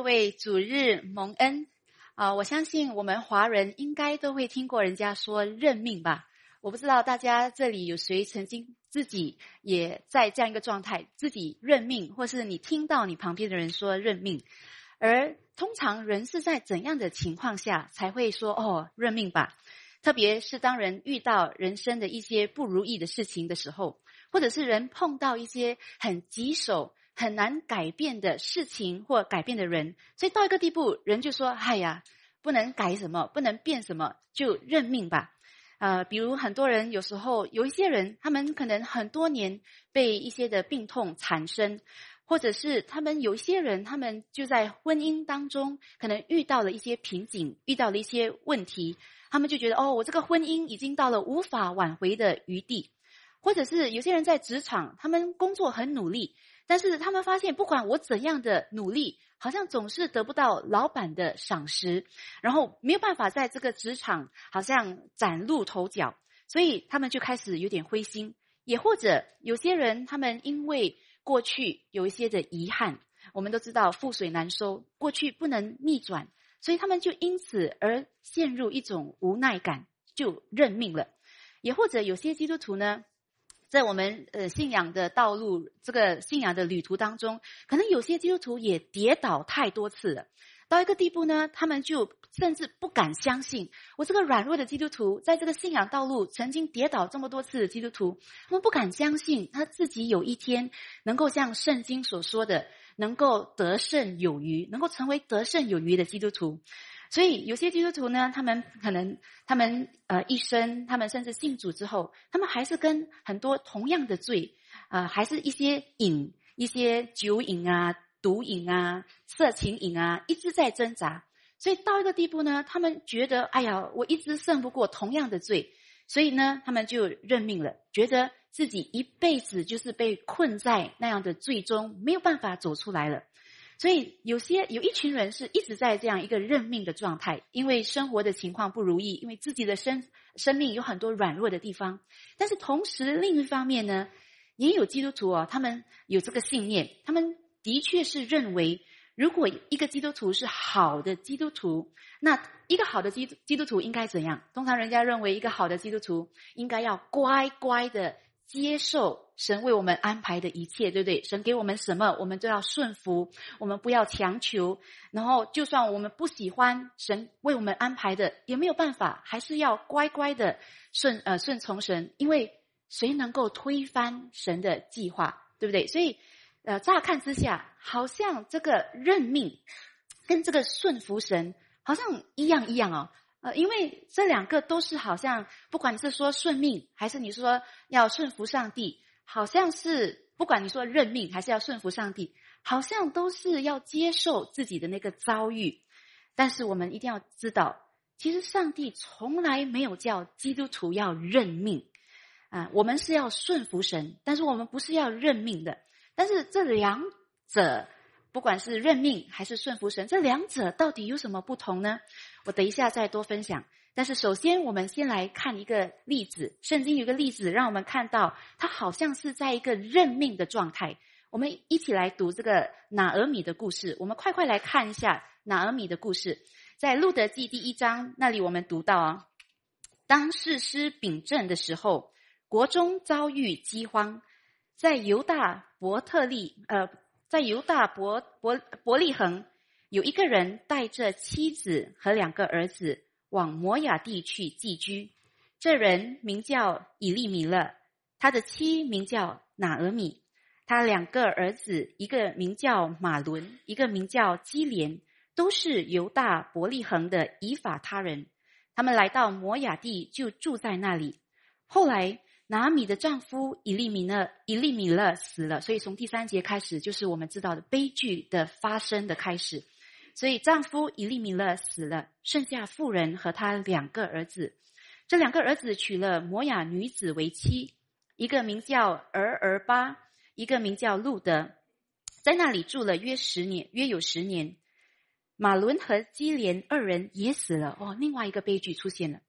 各位主日蒙恩啊！我相信我们华人应该都会听过人家说认命吧？我不知道大家这里有谁曾经自己也在这样一个状态，自己认命，或是你听到你旁边的人说认命。而通常人是在怎样的情况下才会说哦认命吧？特别是当人遇到人生的一些不如意的事情的时候，或者是人碰到一些很棘手。很难改变的事情或改变的人，所以到一个地步，人就说：“哎呀，不能改什么，不能变什么，就认命吧。”啊，比如很多人有时候有一些人，他们可能很多年被一些的病痛缠身，或者是他们有一些人，他们就在婚姻当中可能遇到了一些瓶颈，遇到了一些问题，他们就觉得：“哦，我这个婚姻已经到了无法挽回的余地。”或者是有些人在职场，他们工作很努力。但是他们发现，不管我怎样的努力，好像总是得不到老板的赏识，然后没有办法在这个职场好像崭露头角，所以他们就开始有点灰心。也或者有些人，他们因为过去有一些的遗憾，我们都知道覆水难收，过去不能逆转，所以他们就因此而陷入一种无奈感，就认命了。也或者有些基督徒呢？在我们呃信仰的道路，这个信仰的旅途当中，可能有些基督徒也跌倒太多次了，到一个地步呢，他们就甚至不敢相信，我这个软弱的基督徒，在这个信仰道路曾经跌倒这么多次的基督徒，他们不敢相信他自己有一天能够像圣经所说的，能够得胜有余，能够成为得胜有余的基督徒。所以有些基督徒呢，他们可能他们呃一生，他们甚至信主之后，他们还是跟很多同样的罪啊，还是一些瘾、一些酒瘾啊、毒瘾啊、色情瘾啊，一直在挣扎。所以到一个地步呢，他们觉得哎呀，我一直胜不过同样的罪，所以呢，他们就认命了，觉得自己一辈子就是被困在那样的罪中，没有办法走出来了。所以有些有一群人是一直在这样一个认命的状态，因为生活的情况不如意，因为自己的生生命有很多软弱的地方。但是同时另一方面呢，也有基督徒哦，他们有这个信念，他们的确是认为，如果一个基督徒是好的基督徒，那一个好的基督基督徒应该怎样？通常人家认为一个好的基督徒应该要乖乖的。接受神为我们安排的一切，对不对？神给我们什么，我们都要顺服，我们不要强求。然后，就算我们不喜欢神为我们安排的，也没有办法，还是要乖乖的顺呃顺从神，因为谁能够推翻神的计划，对不对？所以，呃，乍看之下，好像这个认命跟这个顺服神好像一样一样哦。呃，因为这两个都是好像，不管你是说顺命，还是你是说要顺服上帝，好像是不管你说认命还是要顺服上帝，好像都是要接受自己的那个遭遇。但是我们一定要知道，其实上帝从来没有叫基督徒要认命啊，我们是要顺服神，但是我们不是要认命的。但是这两者。不管是认命还是顺服神，这两者到底有什么不同呢？我等一下再多分享。但是首先，我们先来看一个例子。圣经有个例子，让我们看到他好像是在一个认命的状态。我们一起来读这个拿俄米的故事。我们快快来看一下拿俄米的故事，在路德记第一章那里，我们读到啊，当士师秉政的时候，国中遭遇饥荒，在犹大伯特利呃。在犹大伯伯伯利恒，有一个人带着妻子和两个儿子往摩亚地去寄居。这人名叫以利米勒，他的妻名叫拿俄米，他两个儿子，一个名叫马伦，一个名叫基连，都是犹大伯利恒的以法他人。他们来到摩亚地，就住在那里。后来。拿米的丈夫以利米勒以利米勒死了，所以从第三节开始就是我们知道的悲剧的发生的开始。所以丈夫以利米勒死了，剩下妇人和他两个儿子。这两个儿子娶了摩雅女子为妻，一个名叫儿儿巴，一个名叫路德，在那里住了约十年，约有十年。马伦和基连二人也死了。哦，另外一个悲剧出现了，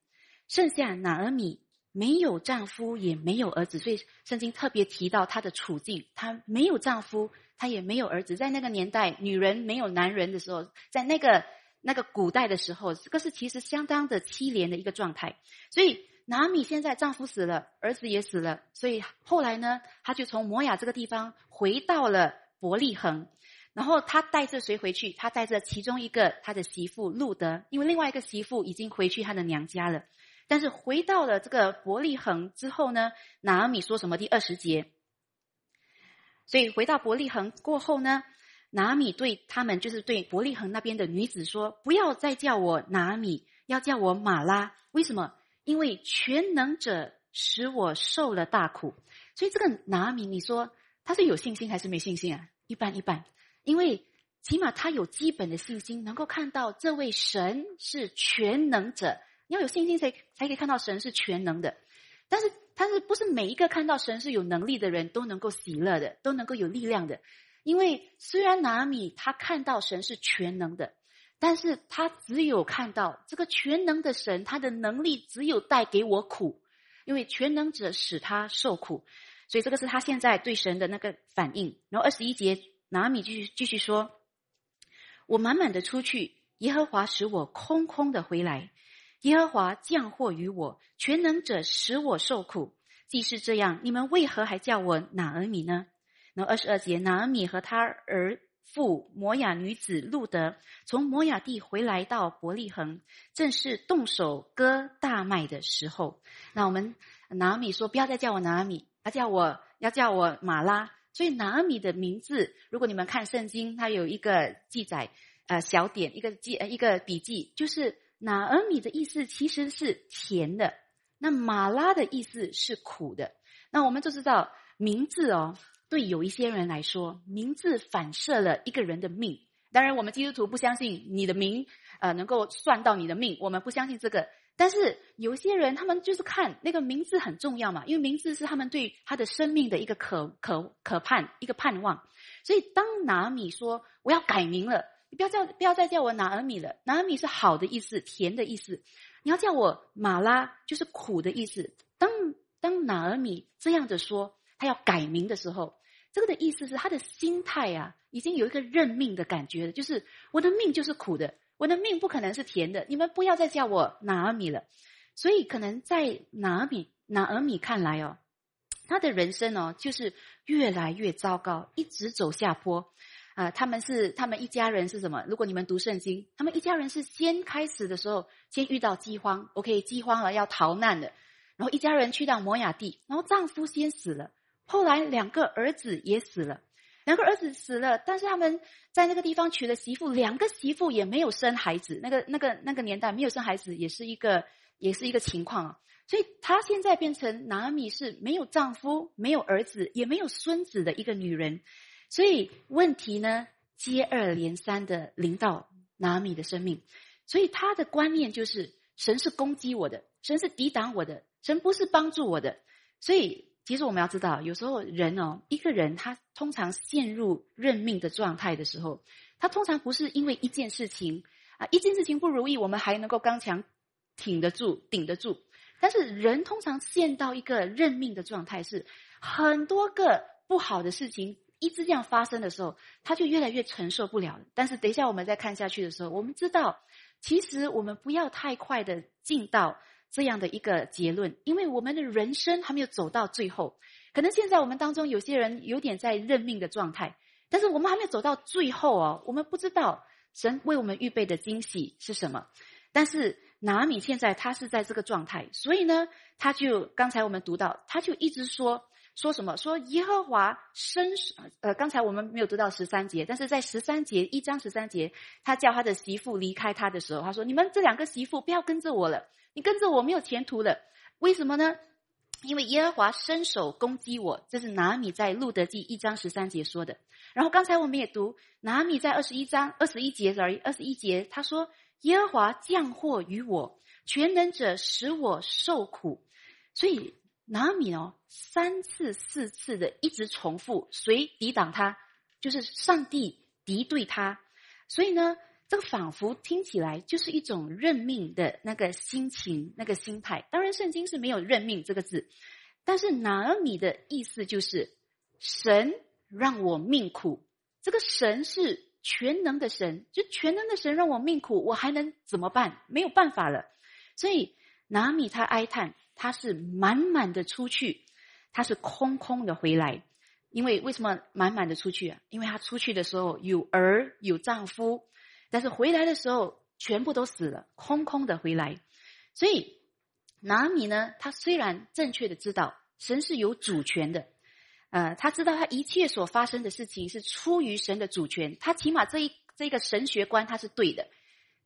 剩下拿俄米。没有丈夫，也没有儿子，所以圣经特别提到她的处境，她没有丈夫，她也没有儿子。在那个年代，女人没有男人的时候，在那个那个古代的时候，这个是其实相当的凄怜的一个状态。所以拿米现在丈夫死了，儿子也死了，所以后来呢，她就从摩雅这个地方回到了伯利恒。然后他带着谁回去？他带着其中一个他的媳妇路德，因为另外一个媳妇已经回去她的娘家了。但是回到了这个伯利恒之后呢，拿米说什么？第二十节。所以回到伯利恒过后呢，拿米对他们，就是对伯利恒那边的女子说：“不要再叫我拿米，要叫我马拉。为什么？因为全能者使我受了大苦。所以这个拿米，你说他是有信心还是没信心啊？一般一般。”因为起码他有基本的信心，能够看到这位神是全能者。要有信心才才可以看到神是全能的。但是，但是不是每一个看到神是有能力的人都能够喜乐的，都能够有力量的？因为虽然拿米他看到神是全能的，但是他只有看到这个全能的神，他的能力只有带给我苦，因为全能者使他受苦，所以这个是他现在对神的那个反应。然后二十一节。拿米继续继续说：“我满满的出去，耶和华使我空空的回来。耶和华降祸于我，全能者使我受苦。既是这样，你们为何还叫我拿尔米呢？”那二十二节，拿尔米和他儿父摩雅女子路德从摩雅地回来到伯利恒，正是动手割大麦的时候。那我们拿尔米说：“不要再叫我拿尔米，要叫我要叫我马拉。”所以拿阿米的名字，如果你们看圣经，它有一个记载，呃，小点一个记呃一个笔记，就是拿尔米的意思其实是甜的，那马拉的意思是苦的。那我们就知道名字哦，对有一些人来说，名字反射了一个人的命。当然，我们基督徒不相信你的名呃能够算到你的命，我们不相信这个。但是有些人，他们就是看那个名字很重要嘛，因为名字是他们对他的生命的一个可可可盼一个盼望。所以当拿米说我要改名了，不要叫不要再叫我拿尔米了，拿尔米是好的意思，甜的意思。你要叫我马拉，就是苦的意思。当当拿尔米这样的说，他要改名的时候，这个的意思是他的心态啊，已经有一个认命的感觉了，就是我的命就是苦的。我的命不可能是甜的，你们不要再叫我拿尔米了。所以，可能在拿尔米拿尔米看来哦，他的人生哦，就是越来越糟糕，一直走下坡。啊，他们是他们一家人是什么？如果你们读圣经，他们一家人是先开始的时候，先遇到饥荒，OK，饥荒了要逃难的，然后一家人去到摩亚地，然后丈夫先死了，后来两个儿子也死了。两个儿子死了，但是他们在那个地方娶了媳妇，两个媳妇也没有生孩子。那个、那个、那个年代没有生孩子，也是一个，也是一个情况啊。所以她现在变成拿米是没有丈夫、没有儿子、也没有孙子的一个女人。所以问题呢，接二连三的临到拿米的生命。所以他的观念就是：神是攻击我的，神是抵挡我的，神不是帮助我的。所以。其实我们要知道，有时候人哦，一个人他通常陷入认命的状态的时候，他通常不是因为一件事情啊，一件事情不如意，我们还能够刚强挺得住、顶得住。但是人通常陷到一个认命的状态，是很多个不好的事情一直这样发生的时候，他就越来越承受不了。但是等一下我们再看下去的时候，我们知道，其实我们不要太快的进到。这样的一个结论，因为我们的人生还没有走到最后，可能现在我们当中有些人有点在认命的状态，但是我们还没有走到最后哦，我们不知道神为我们预备的惊喜是什么。但是拿米现在他是在这个状态，所以呢，他就刚才我们读到，他就一直说说什么，说耶和华伸手，呃，刚才我们没有读到十三节，但是在十三节一章十三节，他叫他的媳妇离开他的时候，他说：“你们这两个媳妇不要跟着我了。”你跟着我没有前途了，为什么呢？因为耶和华伸手攻击我，这是拿米在路德记一章十三节说的。然后刚才我们也读拿米在二十一章二十一节而已，二十一节他说耶和华降祸于我，全能者使我受苦。所以拿米哦三次四次的一直重复，谁抵挡他，就是上帝敌对他。所以呢。这个仿佛听起来就是一种认命的那个心情、那个心态。当然，圣经是没有“认命”这个字，但是拿米的意思就是神让我命苦。这个神是全能的神，就全能的神让我命苦，我还能怎么办？没有办法了。所以拿米他哀叹，他是满满的出去，他是空空的回来。因为为什么满满的出去啊？因为他出去的时候有儿有丈夫，但是回来的时候全部都死了，空空的回来。所以拿米呢，他虽然正确的知道神是有主权的，呃，他知道他一切所发生的事情是出于神的主权，他起码这一这个神学观他是对的。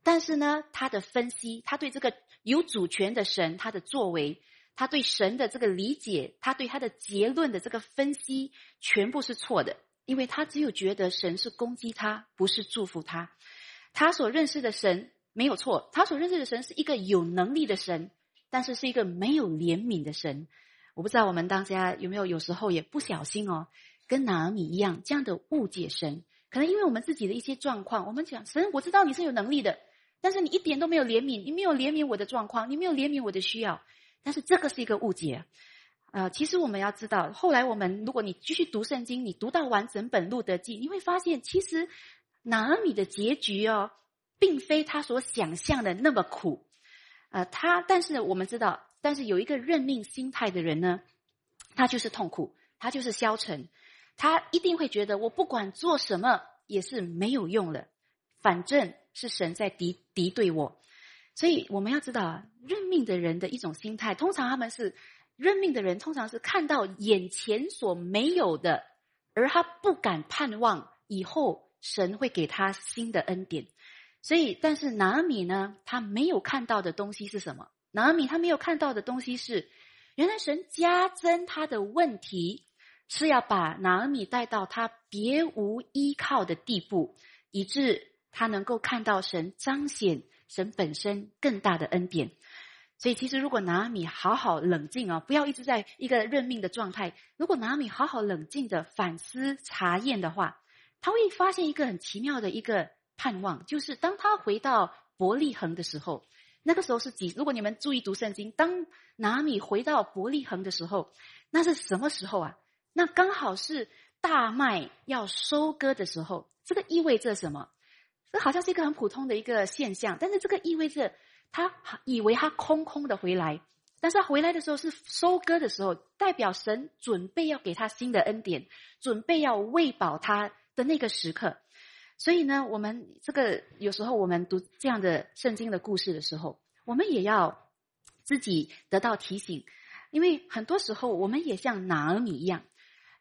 但是呢，他的分析，他对这个有主权的神他的作为。他对神的这个理解，他对他的结论的这个分析，全部是错的，因为他只有觉得神是攻击他，不是祝福他。他所认识的神没有错，他所认识的神是一个有能力的神，但是是一个没有怜悯的神。我不知道我们当家有没有有时候也不小心哦，跟拿尔米一样这样的误解神。可能因为我们自己的一些状况，我们讲神，我知道你是有能力的，但是你一点都没有怜悯，你没有怜悯我的状况，你没有怜悯我的需要。但是这个是一个误解，呃，其实我们要知道，后来我们如果你继续读圣经，你读到完整本路德记，你会发现，其实拿阿米的结局哦，并非他所想象的那么苦，呃，他但是我们知道，但是有一个认命心态的人呢，他就是痛苦，他就是消沉，他一定会觉得我不管做什么也是没有用的，反正是神在敌敌对我。所以我们要知道啊，认命的人的一种心态，通常他们是认命的人，通常是看到眼前所没有的，而他不敢盼望以后神会给他新的恩典。所以，但是拿米呢，他没有看到的东西是什么？拿米他没有看到的东西是，原来神加增他的问题，是要把拿米带到他别无依靠的地步，以致他能够看到神彰显。神本身更大的恩典，所以其实如果拿米好好冷静啊，不要一直在一个认命的状态。如果拿米好好冷静的反思查验的话，他会发现一个很奇妙的一个盼望，就是当他回到伯利恒的时候，那个时候是几？如果你们注意读圣经，当拿米回到伯利恒的时候，那是什么时候啊？那刚好是大麦要收割的时候。这个意味着什么？这好像是一个很普通的一个现象，但是这个意味着他以为他空空的回来，但是他回来的时候是收割的时候，代表神准备要给他新的恩典，准备要喂饱他的那个时刻。所以呢，我们这个有时候我们读这样的圣经的故事的时候，我们也要自己得到提醒，因为很多时候我们也像拿尔米一样，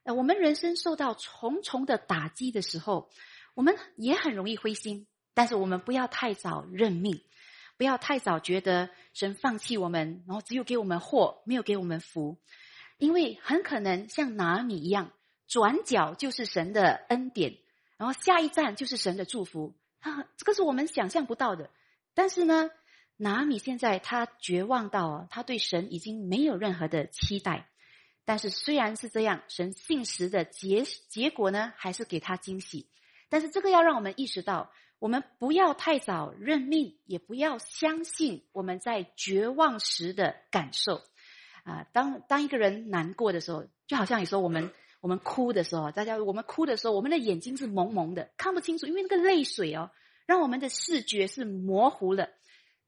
呃，我们人生受到重重的打击的时候。我们也很容易灰心，但是我们不要太早认命，不要太早觉得神放弃我们，然后只有给我们祸，没有给我们福，因为很可能像拿米一样，转角就是神的恩典，然后下一站就是神的祝福啊，这个是我们想象不到的。但是呢，拿米现在他绝望到，他对神已经没有任何的期待。但是虽然是这样，神信实的结结果呢，还是给他惊喜。但是这个要让我们意识到，我们不要太早认命，也不要相信我们在绝望时的感受。啊，当当一个人难过的时候，就好像你说我们我们哭的时候，大家我们哭的时候，我们的眼睛是蒙蒙的，看不清楚，因为那个泪水哦，让我们的视觉是模糊了。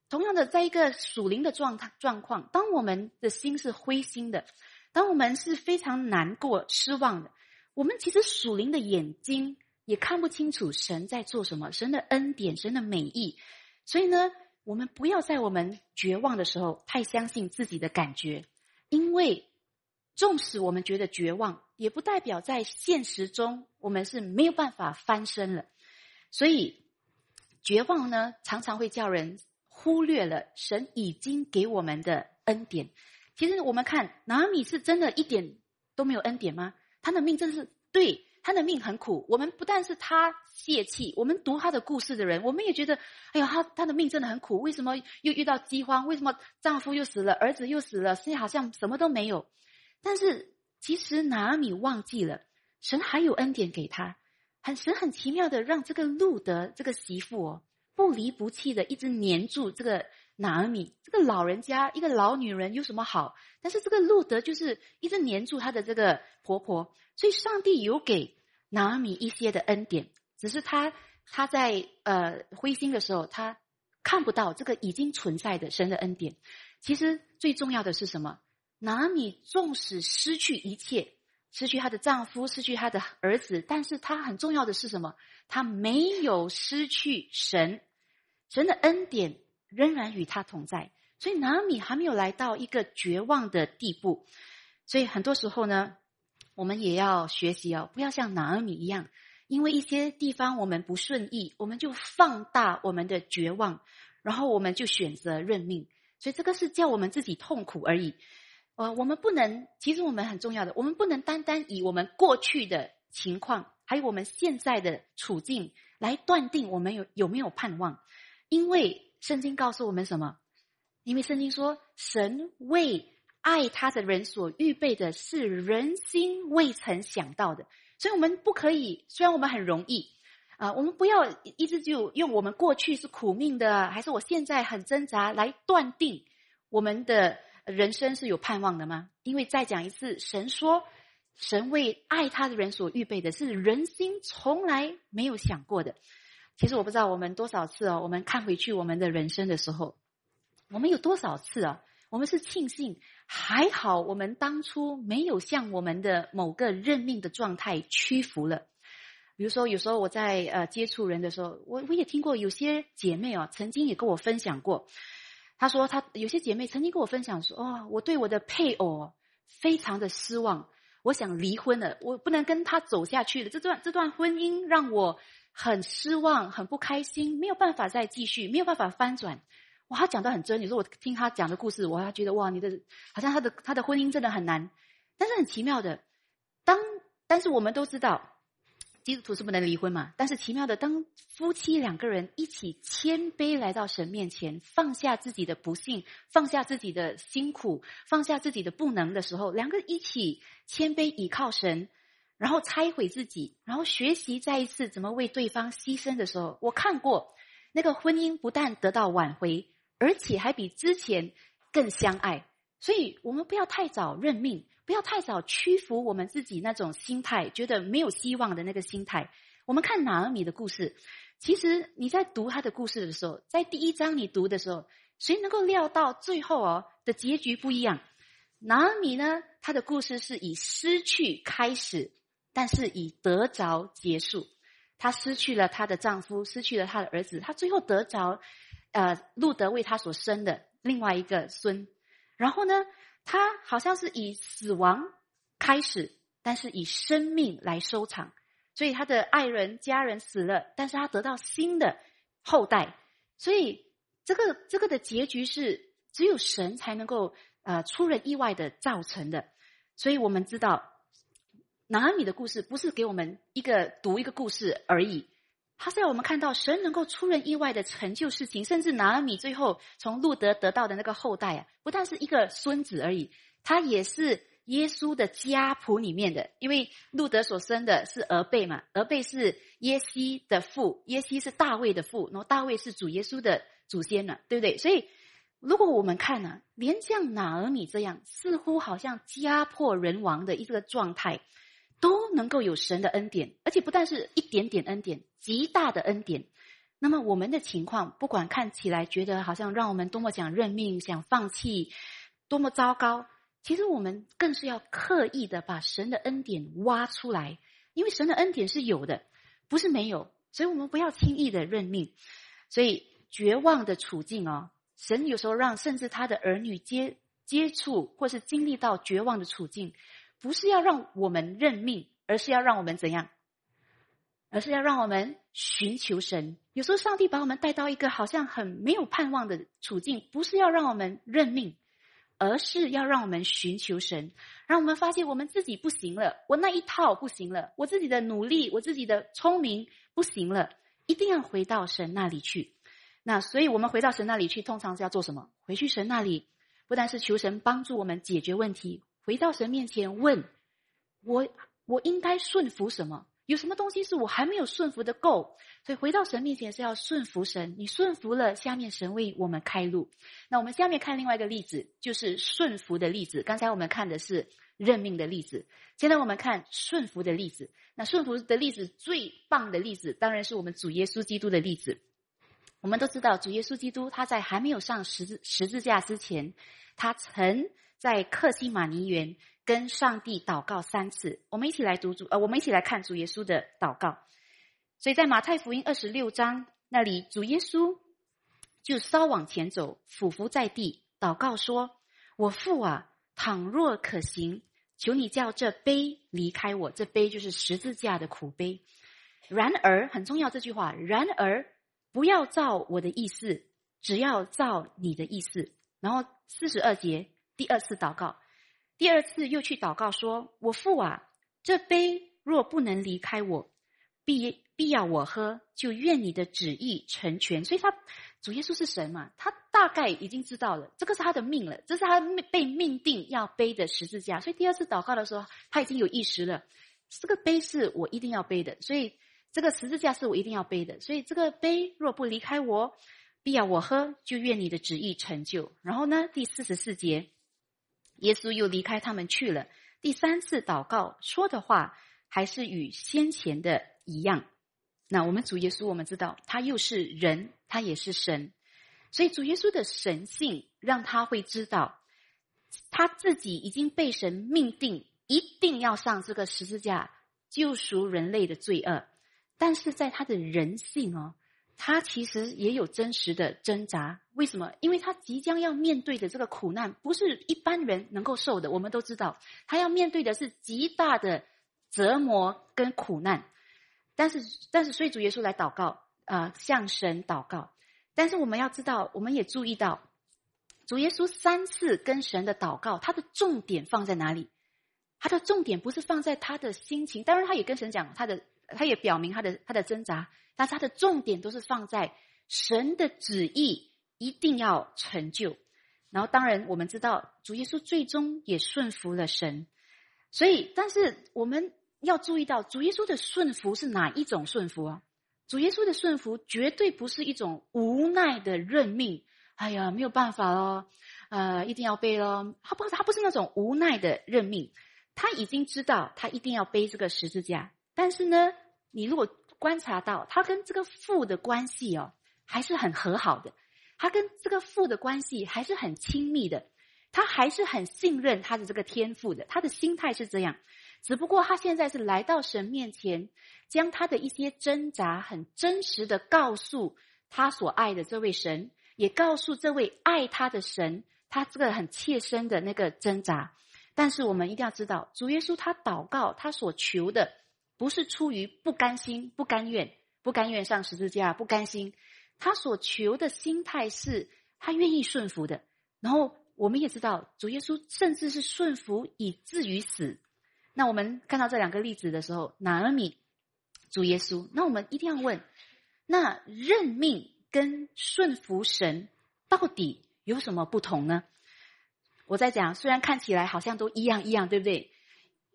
同样的，在一个属灵的状态状况，当我们的心是灰心的，当我们是非常难过、失望的，我们其实属灵的眼睛。也看不清楚神在做什么，神的恩典，神的美意。所以呢，我们不要在我们绝望的时候太相信自己的感觉，因为纵使我们觉得绝望，也不代表在现实中我们是没有办法翻身了。所以，绝望呢，常常会叫人忽略了神已经给我们的恩典。其实我们看拿米是真的一点都没有恩典吗？他的命真是对。他的命很苦，我们不但是他泄气，我们读他的故事的人，我们也觉得，哎呀，他他的命真的很苦。为什么又遇到饥荒？为什么丈夫又死了，儿子又死了，现在好像什么都没有？但是其实拿米忘记了，神还有恩典给他，很神很奇妙的让这个路德这个媳妇哦，不离不弃的一直黏住这个拿尔米。这个老人家，一个老女人有什么好？但是这个路德就是一直黏住她的这个婆婆，所以上帝有给拿米一些的恩典，只是他他在呃灰心的时候，他看不到这个已经存在的神的恩典。其实最重要的是什么？拿米纵使失去一切。失去她的丈夫，失去她的儿子，但是她很重要的是什么？她没有失去神，神的恩典仍然与她同在。所以拿米还没有来到一个绝望的地步。所以很多时候呢，我们也要学习哦，不要像拿阿米一样，因为一些地方我们不顺意，我们就放大我们的绝望，然后我们就选择认命。所以这个是叫我们自己痛苦而已。呃，我们不能，其实我们很重要的，我们不能单单以我们过去的情况，还有我们现在的处境来断定我们有有没有盼望，因为圣经告诉我们什么？因为圣经说，神为爱他的人所预备的是人心未曾想到的，所以我们不可以，虽然我们很容易，啊，我们不要一直就用我们过去是苦命的，还是我现在很挣扎来断定我们的。人生是有盼望的吗？因为再讲一次，神说，神为爱他的人所预备的是人心从来没有想过的。其实我不知道我们多少次哦，我们看回去我们的人生的时候，我们有多少次啊？我们是庆幸还好，我们当初没有向我们的某个认命的状态屈服了。比如说，有时候我在呃接触人的时候，我我也听过有些姐妹哦，曾经也跟我分享过。她说：“她有些姐妹曾经跟我分享说，哦，我对我的配偶非常的失望，我想离婚了，我不能跟他走下去了。这段这段婚姻让我很失望，很不开心，没有办法再继续，没有办法翻转。哇，他讲的很真。有时候我听他讲的故事，我还觉得哇，你的好像他的他的婚姻真的很难。但是很奇妙的，当但是我们都知道。”基督徒是不能离婚嘛？但是奇妙的，当夫妻两个人一起谦卑来到神面前，放下自己的不幸，放下自己的辛苦，放下自己的不能的时候，两个一起谦卑倚靠神，然后拆毁自己，然后学习再一次怎么为对方牺牲的时候，我看过那个婚姻不但得到挽回，而且还比之前更相爱。所以我们不要太早认命。不要太早屈服我们自己那种心态，觉得没有希望的那个心态。我们看拿尔米的故事，其实你在读他的故事的时候，在第一章你读的时候，谁能够料到最后哦的结局不一样？拿尔米呢，他的故事是以失去开始，但是以得着结束。她失去了她的丈夫，失去了她的儿子，她最后得着呃路德为他所生的另外一个孙。然后呢？他好像是以死亡开始，但是以生命来收场。所以他的爱人、家人死了，但是他得到新的后代。所以这个这个的结局是只有神才能够呃出人意外的造成的。所以我们知道拿阿米的故事不是给我们一个读一个故事而已。他是要我们看到神能够出人意外的成就事情，甚至拿阿米最后从路德得到的那个后代啊，不但是一个孙子而已，他也是耶稣的家谱里面的。因为路德所生的是俄贝嘛，俄贝是耶西的父，耶西是大卫的父，然后大卫是主耶稣的祖先了，对不对？所以如果我们看呢，连像拿阿米这样似乎好像家破人亡的一个状态。都能够有神的恩典，而且不但是一点点恩典，极大的恩典。那么我们的情况，不管看起来觉得好像让我们多么想认命、想放弃，多么糟糕，其实我们更是要刻意的把神的恩典挖出来，因为神的恩典是有的，不是没有。所以我们不要轻易的认命。所以绝望的处境哦，神有时候让甚至他的儿女接接触或是经历到绝望的处境。不是要让我们认命，而是要让我们怎样？而是要让我们寻求神。有时候上帝把我们带到一个好像很没有盼望的处境，不是要让我们认命，而是要让我们寻求神，让我们发现我们自己不行了，我那一套不行了，我自己的努力，我自己的聪明不行了，一定要回到神那里去。那所以我们回到神那里去，通常是要做什么？回去神那里，不但是求神帮助我们解决问题。回到神面前问，我我应该顺服什么？有什么东西是我还没有顺服的够？所以回到神面前是要顺服神。你顺服了，下面神为我们开路。那我们下面看另外一个例子，就是顺服的例子。刚才我们看的是任命的例子，现在我们看顺服的例子。那顺服的例子最棒的例子，当然是我们主耶稣基督的例子。我们都知道，主耶稣基督他在还没有上十字十字架之前，他曾在克西马尼园跟上帝祷告三次。我们一起来读主，呃，我们一起来看主耶稣的祷告。所以在马太福音二十六章那里，主耶稣就稍往前走，俯伏在地祷告说：“我父啊，倘若可行，求你叫这杯离开我。这杯就是十字架的苦杯。然而，很重要这句话，然而。”不要照我的意思，只要照你的意思。然后四十二节第二次祷告，第二次又去祷告说：“我父啊，这杯若不能离开我，必必要我喝，就愿你的旨意成全。”所以，他主耶稣是神嘛？他大概已经知道了，这个是他的命了，这是他被命定要背的十字架。所以第二次祷告的时候，他已经有意识了，这个杯是我一定要背的。所以。这个十字架是我一定要背的，所以这个杯若不离开我，必要我喝，就愿你的旨意成就。然后呢，第四十四节，耶稣又离开他们去了。第三次祷告说的话还是与先前的一样。那我们主耶稣，我们知道他又是人，他也是神，所以主耶稣的神性让他会知道，他自己已经被神命定，一定要上这个十字架救赎人类的罪恶。但是在他的人性哦，他其实也有真实的挣扎。为什么？因为他即将要面对的这个苦难，不是一般人能够受的。我们都知道，他要面对的是极大的折磨跟苦难。但是，但是，所以主耶稣来祷告啊，向神祷告。但是我们要知道，我们也注意到，主耶稣三次跟神的祷告，他的重点放在哪里？他的重点不是放在他的心情，当然他也跟神讲他的。他也表明他的他的挣扎，但是他的重点都是放在神的旨意一定要成就。然后，当然我们知道主耶稣最终也顺服了神，所以，但是我们要注意到主耶稣的顺服是哪一种顺服啊？主耶稣的顺服绝对不是一种无奈的认命。哎呀，没有办法咯，呃，一定要背咯。他不，他不是那种无奈的认命，他已经知道他一定要背这个十字架。但是呢，你如果观察到他跟这个父的关系哦，还是很和好的，他跟这个父的关系还是很亲密的，他还是很信任他的这个天赋的，他的心态是这样。只不过他现在是来到神面前，将他的一些挣扎很真实的告诉他所爱的这位神，也告诉这位爱他的神，他这个很切身的那个挣扎。但是我们一定要知道，主耶稣他祷告他所求的。不是出于不甘心、不甘愿、不甘愿上十字架、不甘心，他所求的心态是他愿意顺服的。然后我们也知道，主耶稣甚至是顺服以至于死。那我们看到这两个例子的时候，拿尔米、主耶稣，那我们一定要问：那认命跟顺服神到底有什么不同呢？我在讲，虽然看起来好像都一样一样，对不对？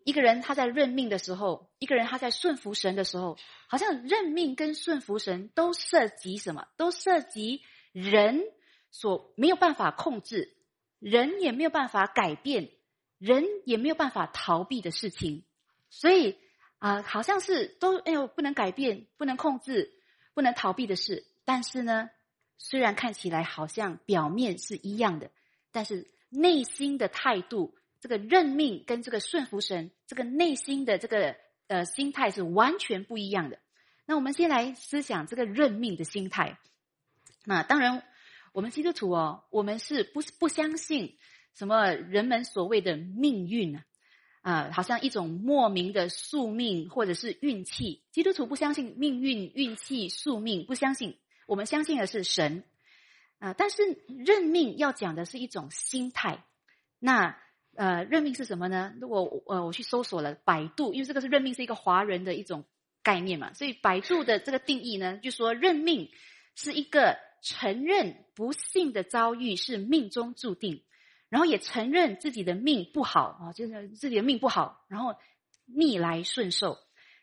一个人他在认命的时候，一个人他在顺服神的时候，好像认命跟顺服神都涉及什么？都涉及人所没有办法控制，人也没有办法改变，人也没有办法逃避的事情。所以啊，好像是都哎呦不能改变、不能控制、不能逃避的事。但是呢，虽然看起来好像表面是一样的，但是内心的态度。这个认命跟这个顺服神，这个内心的这个呃心态是完全不一样的。那我们先来思想这个认命的心态。那当然，我们基督徒哦，我们是不是不相信什么人们所谓的命运啊？啊，好像一种莫名的宿命或者是运气。基督徒不相信命运、运气、宿命，不相信。我们相信的是神啊。但是认命要讲的是一种心态。那呃，认命是什么呢？如果呃我去搜索了百度，因为这个是认命是一个华人的一种概念嘛，所以百度的这个定义呢，就说认命是一个承认不幸的遭遇是命中注定，然后也承认自己的命不好啊，就是自己的命不好，然后逆来顺受。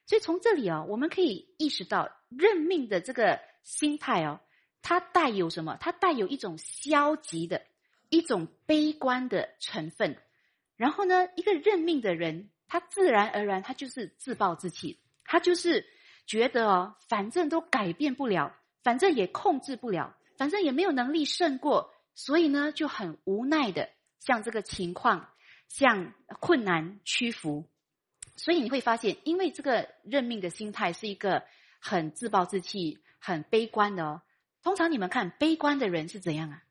所以从这里啊，我们可以意识到认命的这个心态哦，它带有什么？它带有一种消极的、一种悲观的成分。然后呢，一个认命的人，他自然而然他就是自暴自弃，他就是觉得哦，反正都改变不了，反正也控制不了，反正也没有能力胜过，所以呢，就很无奈的向这个情况、向困难屈服。所以你会发现，因为这个认命的心态是一个很自暴自弃、很悲观的哦。通常你们看，悲观的人是怎样啊？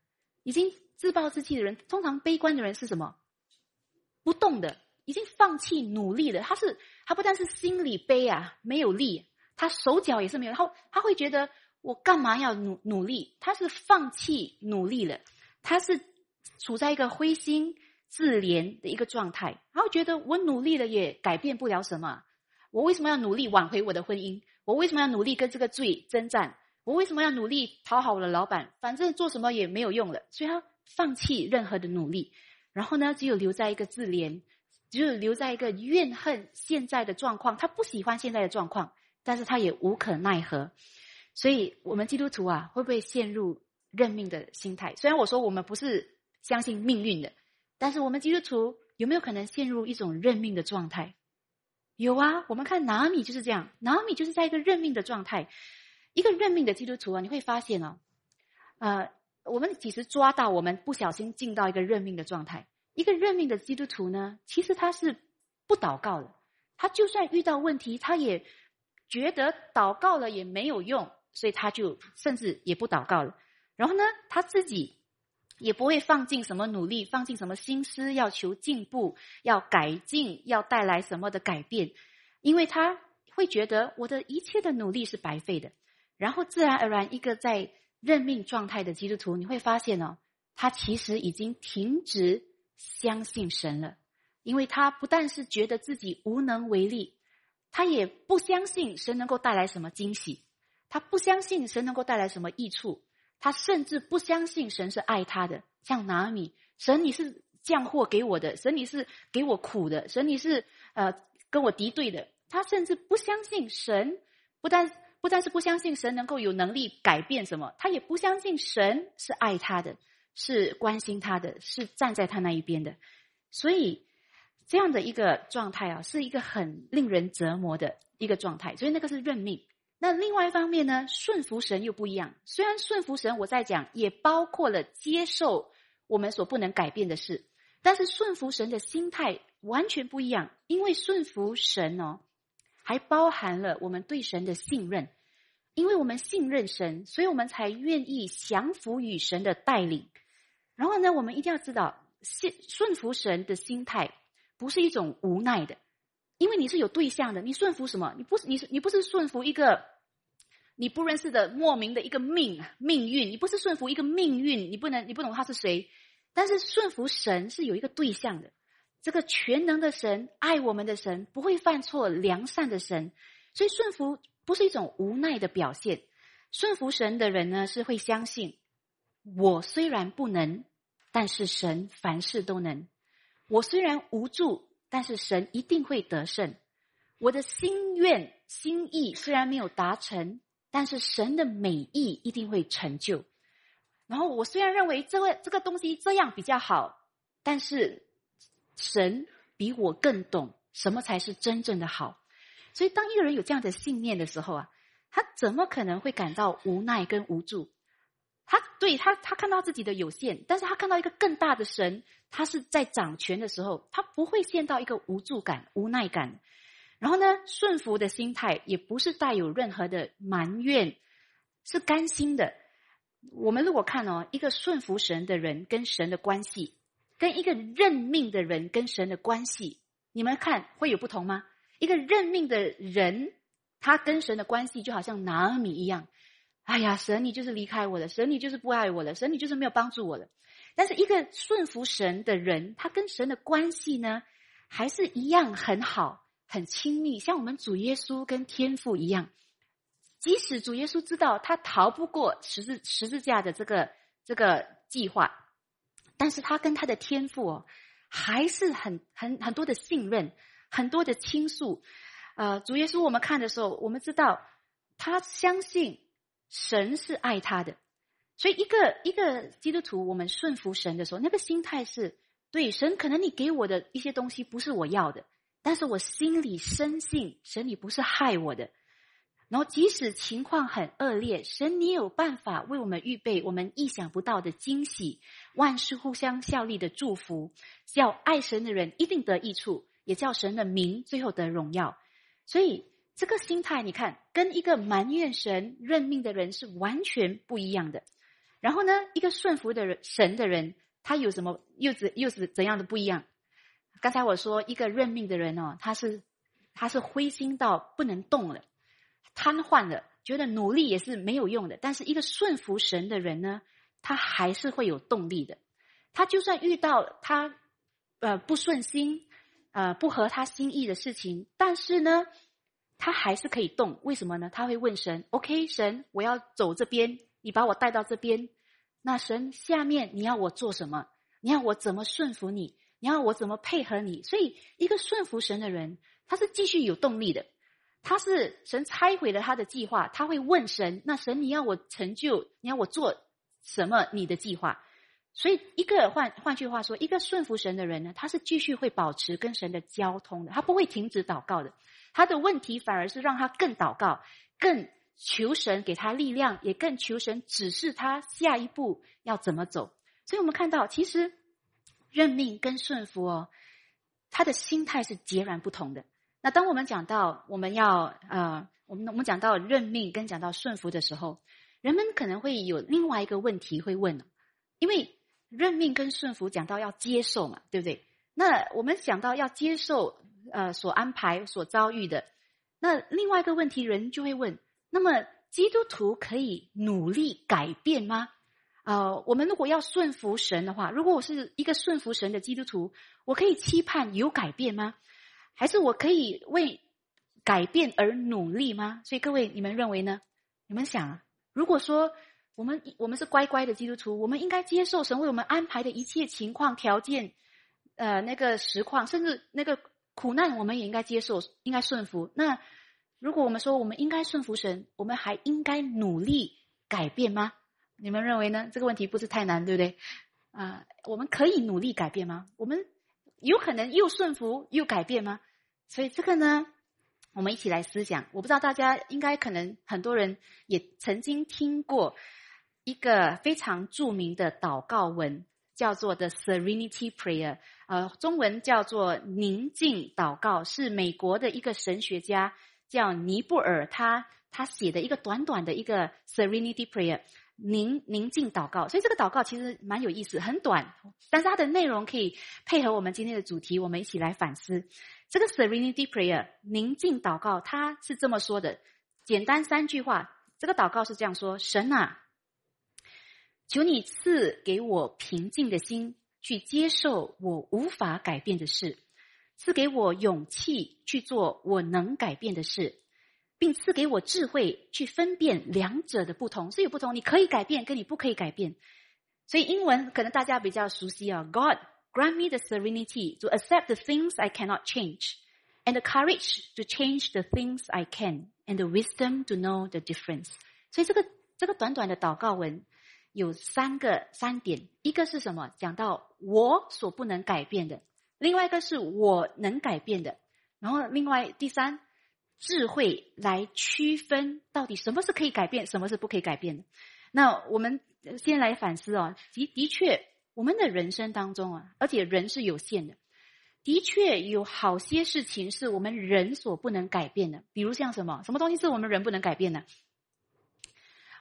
已经自暴自弃的人，通常悲观的人是什么？不动的，已经放弃努力了。他是他不但是心里悲啊，没有力，他手脚也是没有。然后他会觉得，我干嘛要努努力？他是放弃努力了，他是处在一个灰心。自怜的一个状态，然后觉得我努力了也改变不了什么，我为什么要努力挽回我的婚姻？我为什么要努力跟这个罪征战？我为什么要努力讨好我的老板？反正做什么也没有用了，所以他放弃任何的努力，然后呢，只有留在一个自怜，只有留在一个怨恨现在的状况。他不喜欢现在的状况，但是他也无可奈何。所以，我们基督徒啊，会不会陷入认命的心态？虽然我说我们不是相信命运的。但是我们基督徒有没有可能陷入一种认命的状态？有啊，我们看拿米就是这样，拿米就是在一个认命的状态。一个认命的基督徒啊，你会发现哦，呃，我们其实抓到我们不小心进到一个认命的状态。一个认命的基督徒呢，其实他是不祷告的，他就算遇到问题，他也觉得祷告了也没有用，所以他就甚至也不祷告了。然后呢，他自己。也不会放进什么努力，放进什么心思，要求进步，要改进，要带来什么的改变，因为他会觉得我的一切的努力是白费的。然后自然而然，一个在认命状态的基督徒，你会发现哦，他其实已经停止相信神了，因为他不但是觉得自己无能为力，他也不相信神能够带来什么惊喜，他不相信神能够带来什么益处。他甚至不相信神是爱他的，像拿米，神你是降祸给我的，神你是给我苦的，神你是呃跟我敌对的。他甚至不相信神，不但不但是不相信神能够有能力改变什么，他也不相信神是爱他的，是关心他的，是站在他那一边的。所以这样的一个状态啊，是一个很令人折磨的一个状态。所以那个是认命。那另外一方面呢，顺服神又不一样。虽然顺服神，我在讲也包括了接受我们所不能改变的事，但是顺服神的心态完全不一样。因为顺服神哦，还包含了我们对神的信任。因为我们信任神，所以我们才愿意降服于神的带领。然后呢，我们一定要知道，信顺服神的心态不是一种无奈的。因为你是有对象的，你顺服什么？你不是你是你不是顺服一个你不认识的莫名的一个命命运，你不是顺服一个命运，你不能你不懂他是谁。但是顺服神是有一个对象的，这个全能的神，爱我们的神，不会犯错，良善的神。所以顺服不是一种无奈的表现。顺服神的人呢，是会相信我虽然不能，但是神凡事都能。我虽然无助。但是神一定会得胜，我的心愿心意虽然没有达成，但是神的美意一定会成就。然后我虽然认为这个这个东西这样比较好，但是神比我更懂什么才是真正的好。所以当一个人有这样的信念的时候啊，他怎么可能会感到无奈跟无助？他对他，他看到自己的有限，但是他看到一个更大的神，他是在掌权的时候，他不会陷到一个无助感、无奈感。然后呢，顺服的心态也不是带有任何的埋怨，是甘心的。我们如果看哦，一个顺服神的人跟神的关系，跟一个认命的人跟神的关系，你们看会有不同吗？一个认命的人，他跟神的关系就好像拿米一样。哎呀，神你就是离开我了，神你就是不爱我了，神你就是没有帮助我了。但是一个顺服神的人，他跟神的关系呢，还是一样很好、很亲密，像我们主耶稣跟天父一样。即使主耶稣知道他逃不过十字十字架的这个这个计划，但是他跟他的天父哦，还是很很很多的信任，很多的倾诉。呃，主耶稣我们看的时候，我们知道他相信神是爱他的，所以一个一个基督徒，我们顺服神的时候，那个心态是对神，可能你给我的一些东西不是我要的，但是我心里深信神你不是害我的。然后，即使情况很恶劣，神你有办法为我们预备我们意想不到的惊喜，万事互相效力的祝福，叫爱神的人一定得益处，也叫神的名最后得荣耀。所以，这个心态，你看，跟一个埋怨神认命的人是完全不一样的。然后呢，一个顺服的人神的人，他有什么又怎又是怎样的不一样？刚才我说，一个认命的人哦，他是他是灰心到不能动了。瘫痪了，觉得努力也是没有用的。但是一个顺服神的人呢，他还是会有动力的。他就算遇到他呃不顺心，呃不合他心意的事情，但是呢，他还是可以动。为什么呢？他会问神：“OK，神，我要走这边，你把我带到这边。那神下面你要我做什么？你要我怎么顺服你？你要我怎么配合你？”所以，一个顺服神的人，他是继续有动力的。他是神拆毁了他的计划，他会问神：“那神，你要我成就，你要我做什么？你的计划？”所以，一个换换句话说，一个顺服神的人呢，他是继续会保持跟神的交通的，他不会停止祷告的。他的问题反而是让他更祷告，更求神给他力量，也更求神指示他下一步要怎么走。所以我们看到，其实认命跟顺服哦，他的心态是截然不同的。那当我们讲到我们要呃，我们我们讲到认命跟讲到顺服的时候，人们可能会有另外一个问题会问因为认命跟顺服讲到要接受嘛，对不对？那我们讲到要接受呃所安排所遭遇的，那另外一个问题人就会问：那么基督徒可以努力改变吗？呃，我们如果要顺服神的话，如果我是一个顺服神的基督徒，我可以期盼有改变吗？还是我可以为改变而努力吗？所以各位，你们认为呢？你们想，如果说我们我们是乖乖的基督徒，我们应该接受神为我们安排的一切情况条件，呃，那个实况，甚至那个苦难，我们也应该接受，应该顺服。那如果我们说我们应该顺服神，我们还应该努力改变吗？你们认为呢？这个问题不是太难，对不对？啊，我们可以努力改变吗？我们有可能又顺服又改变吗？所以这个呢，我们一起来思想。我不知道大家应该可能很多人也曾经听过一个非常著名的祷告文，叫做 The Serenity Prayer，呃，中文叫做宁静祷告，是美国的一个神学家叫尼布尔他他写的一个短短的一个 Serenity Prayer，宁宁静祷告。所以这个祷告其实蛮有意思，很短，但是它的内容可以配合我们今天的主题，我们一起来反思。这个 Serenity Prayer 宁静祷告，他是这么说的：简单三句话。这个祷告是这样说：神啊，求你赐给我平静的心，去接受我无法改变的事；赐给我勇气去做我能改变的事，并赐给我智慧去分辨两者的不同。是有不同，你可以改变，跟你不可以改变。所以英文可能大家比较熟悉啊，God。Grant me the serenity to accept the things I cannot change, and the courage to change the things I can, and the wisdom to know the difference. 所以这个这个短短的祷告文有三个三点，一个是什么？讲到我所不能改变的，另外一个是我能改变的，然后另外第三智慧来区分到底什么是可以改变，什么是不可以改变的。那我们先来反思哦，的的确。我们的人生当中啊，而且人是有限的，的确有好些事情是我们人所不能改变的。比如像什么，什么东西是我们人不能改变的？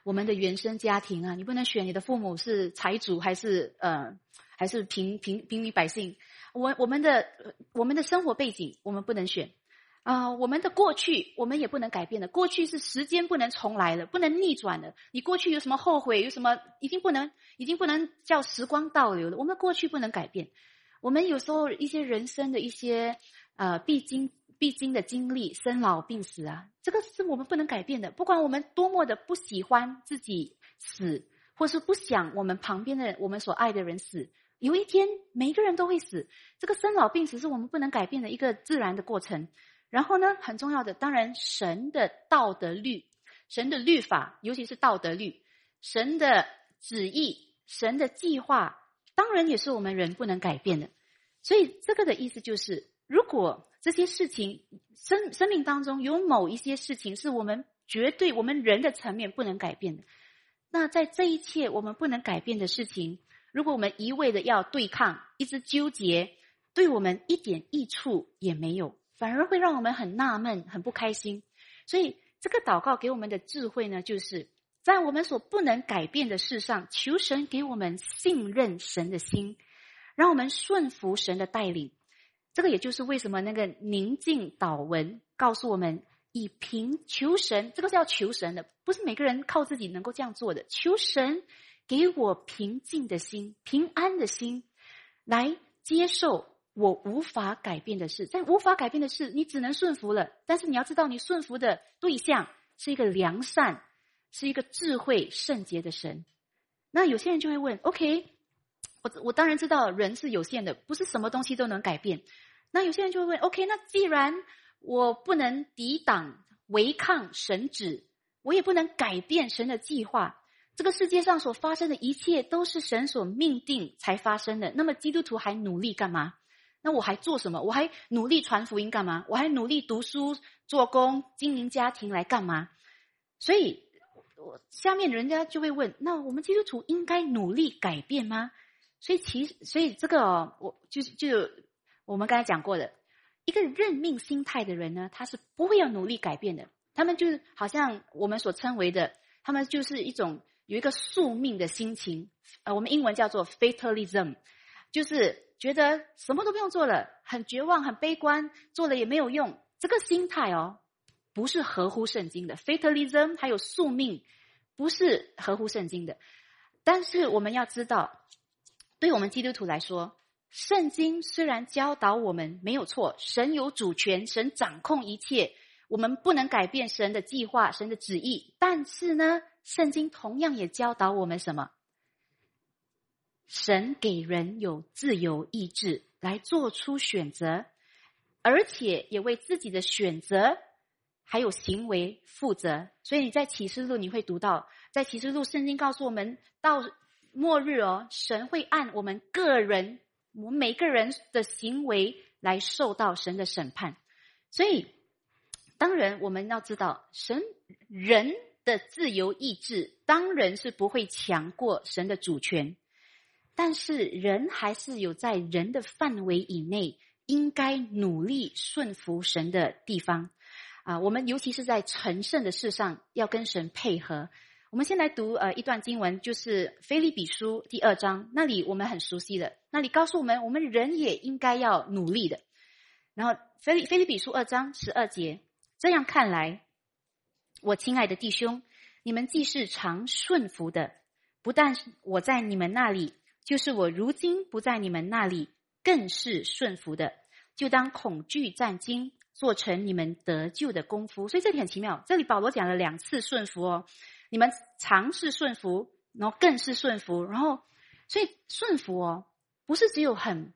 我们的原生家庭啊，你不能选你的父母是财主还是呃还是平平平民百姓。我我们的我们的生活背景我们不能选。啊，我们的过去我们也不能改变的。过去是时间不能重来的，不能逆转的。你过去有什么后悔？有什么已经不能，已经不能叫时光倒流的？我们过去不能改变。我们有时候一些人生的一些呃必经必经的经历，生老病死啊，这个是我们不能改变的。不管我们多么的不喜欢自己死，或是不想我们旁边的我们所爱的人死，有一天每一个人都会死。这个生老病死是我们不能改变的一个自然的过程。然后呢，很重要的，当然神的道德律，神的律法，尤其是道德律，神的旨意，神的计划，当然也是我们人不能改变的。所以这个的意思就是，如果这些事情生生命当中有某一些事情是我们绝对我们人的层面不能改变的，那在这一切我们不能改变的事情，如果我们一味的要对抗，一直纠结，对我们一点益处也没有。反而会让我们很纳闷、很不开心。所以，这个祷告给我们的智慧呢，就是在我们所不能改变的事上，求神给我们信任神的心，让我们顺服神的带领。这个也就是为什么那个宁静祷文告诉我们，以平求神，这个是要求神的，不是每个人靠自己能够这样做的。求神给我平静的心、平安的心，来接受。我无法改变的事，在无法改变的事，你只能顺服了。但是你要知道，你顺服的对象是一个良善、是一个智慧、圣洁的神。那有些人就会问：“OK，我我当然知道人是有限的，不是什么东西都能改变。”那有些人就会问：“OK，那既然我不能抵挡、违抗神旨，我也不能改变神的计划，这个世界上所发生的一切都是神所命定才发生的，那么基督徒还努力干嘛？”那我还做什么？我还努力传福音干嘛？我还努力读书、做工、经营家庭来干嘛？所以，我下面人家就会问：那我们基督徒应该努力改变吗？所以，其实，所以这个哦，我就是就我们刚才讲过的，一个认命心态的人呢，他是不会要努力改变的。他们就是好像我们所称为的，他们就是一种有一个宿命的心情。呃，我们英文叫做 fatalism，就是。觉得什么都不用做了，很绝望、很悲观，做了也没有用。这个心态哦，不是合乎圣经的。Fatalism 还有宿命，不是合乎圣经的。但是我们要知道，对我们基督徒来说，圣经虽然教导我们没有错，神有主权，神掌控一切，我们不能改变神的计划、神的旨意。但是呢，圣经同样也教导我们什么？神给人有自由意志来做出选择，而且也为自己的选择还有行为负责。所以你在启示录你会读到，在启示录圣经告诉我们，到末日哦，神会按我们个人，我们每个人的行为来受到神的审判。所以，当然我们要知道，神人的自由意志当然是不会强过神的主权。但是人还是有在人的范围以内应该努力顺服神的地方，啊，我们尤其是在成圣的事上要跟神配合。我们先来读呃一段经文，就是《菲利比书》第二章，那里我们很熟悉的，那里告诉我们，我们人也应该要努力的。然后《菲利菲利比书》二章十二节，这样看来，我亲爱的弟兄，你们既是常顺服的，不但我在你们那里。就是我如今不在你们那里，更是顺服的，就当恐惧战惊，做成你们得救的功夫。所以这里很奇妙，这里保罗讲了两次顺服哦，你们尝试顺服，然后更是顺服，然后所以顺服哦，不是只有很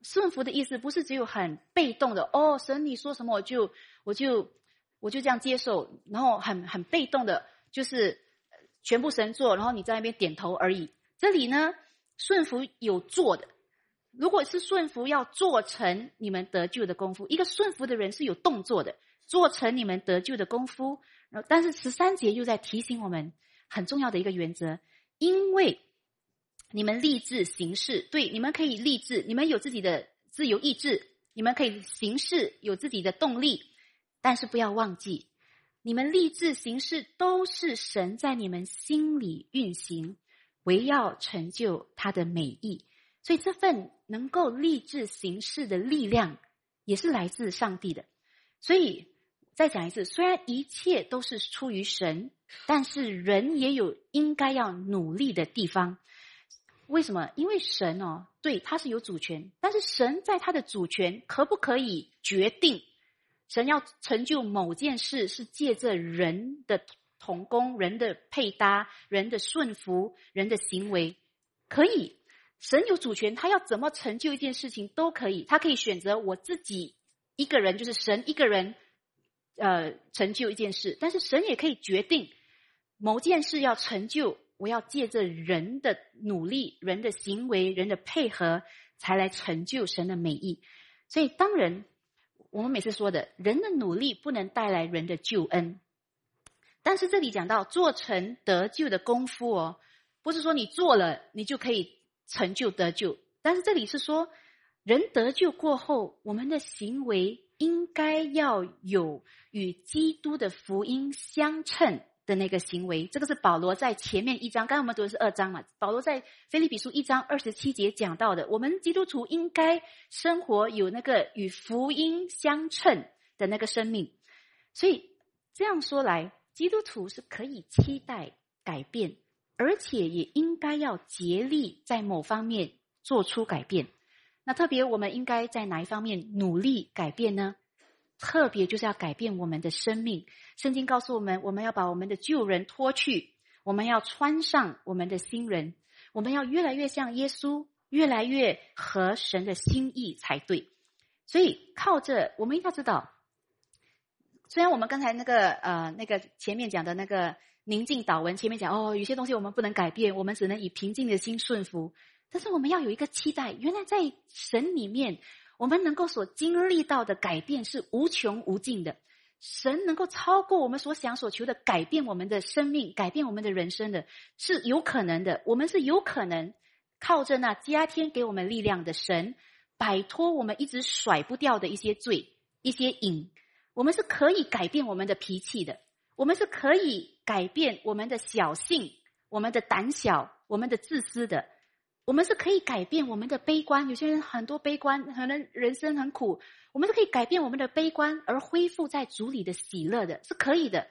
顺服的意思，不是只有很被动的哦，神你说什么我就我就我就这样接受，然后很很被动的，就是全部神做，然后你在那边点头而已。这里呢？顺服有做的，如果是顺服要做成你们得救的功夫，一个顺服的人是有动作的，做成你们得救的功夫。然后，但是十三节又在提醒我们很重要的一个原则：因为你们立志行事，对，你们可以立志，你们有自己的自由意志，你们可以行事，有自己的动力，但是不要忘记，你们立志行事都是神在你们心里运行。唯要成就他的美意，所以这份能够立志行事的力量，也是来自上帝的。所以再讲一次，虽然一切都是出于神，但是人也有应该要努力的地方。为什么？因为神哦，对，他是有主权，但是神在他的主权可不可以决定，神要成就某件事，是借着人的。同工人的配搭，人的顺服，人的行为，可以。神有主权，他要怎么成就一件事情都可以。他可以选择我自己一个人，就是神一个人，呃，成就一件事。但是神也可以决定某件事要成就，我要借着人的努力、人的行为、人的配合，才来成就神的美意。所以，当然，我们每次说的，人的努力不能带来人的救恩。但是这里讲到做成得救的功夫哦，不是说你做了你就可以成就得救。但是这里是说，人得救过后，我们的行为应该要有与基督的福音相称的那个行为。这个是保罗在前面一章，刚刚我们读的是二章嘛？保罗在菲利比书一章二十七节讲到的，我们基督徒应该生活有那个与福音相称的那个生命。所以这样说来。基督徒是可以期待改变，而且也应该要竭力在某方面做出改变。那特别我们应该在哪一方面努力改变呢？特别就是要改变我们的生命。圣经告诉我们，我们要把我们的旧人脱去，我们要穿上我们的新人，我们要越来越像耶稣，越来越合神的心意才对。所以靠着，我们一定要知道。虽然我们刚才那个呃那个前面讲的那个宁静祷文前面讲哦，有些东西我们不能改变，我们只能以平静的心顺服。但是我们要有一个期待，原来在神里面，我们能够所经历到的改变是无穷无尽的。神能够超过我们所想所求的改变我们的生命，改变我们的人生的，是有可能的。我们是有可能靠着那加天给我们力量的神，摆脱我们一直甩不掉的一些罪、一些瘾。我们是可以改变我们的脾气的，我们是可以改变我们的小性、我们的胆小、我们的自私的，我们是可以改变我们的悲观。有些人很多悲观，可能人生很苦，我们是可以改变我们的悲观，而恢复在主里的喜乐的，是可以的。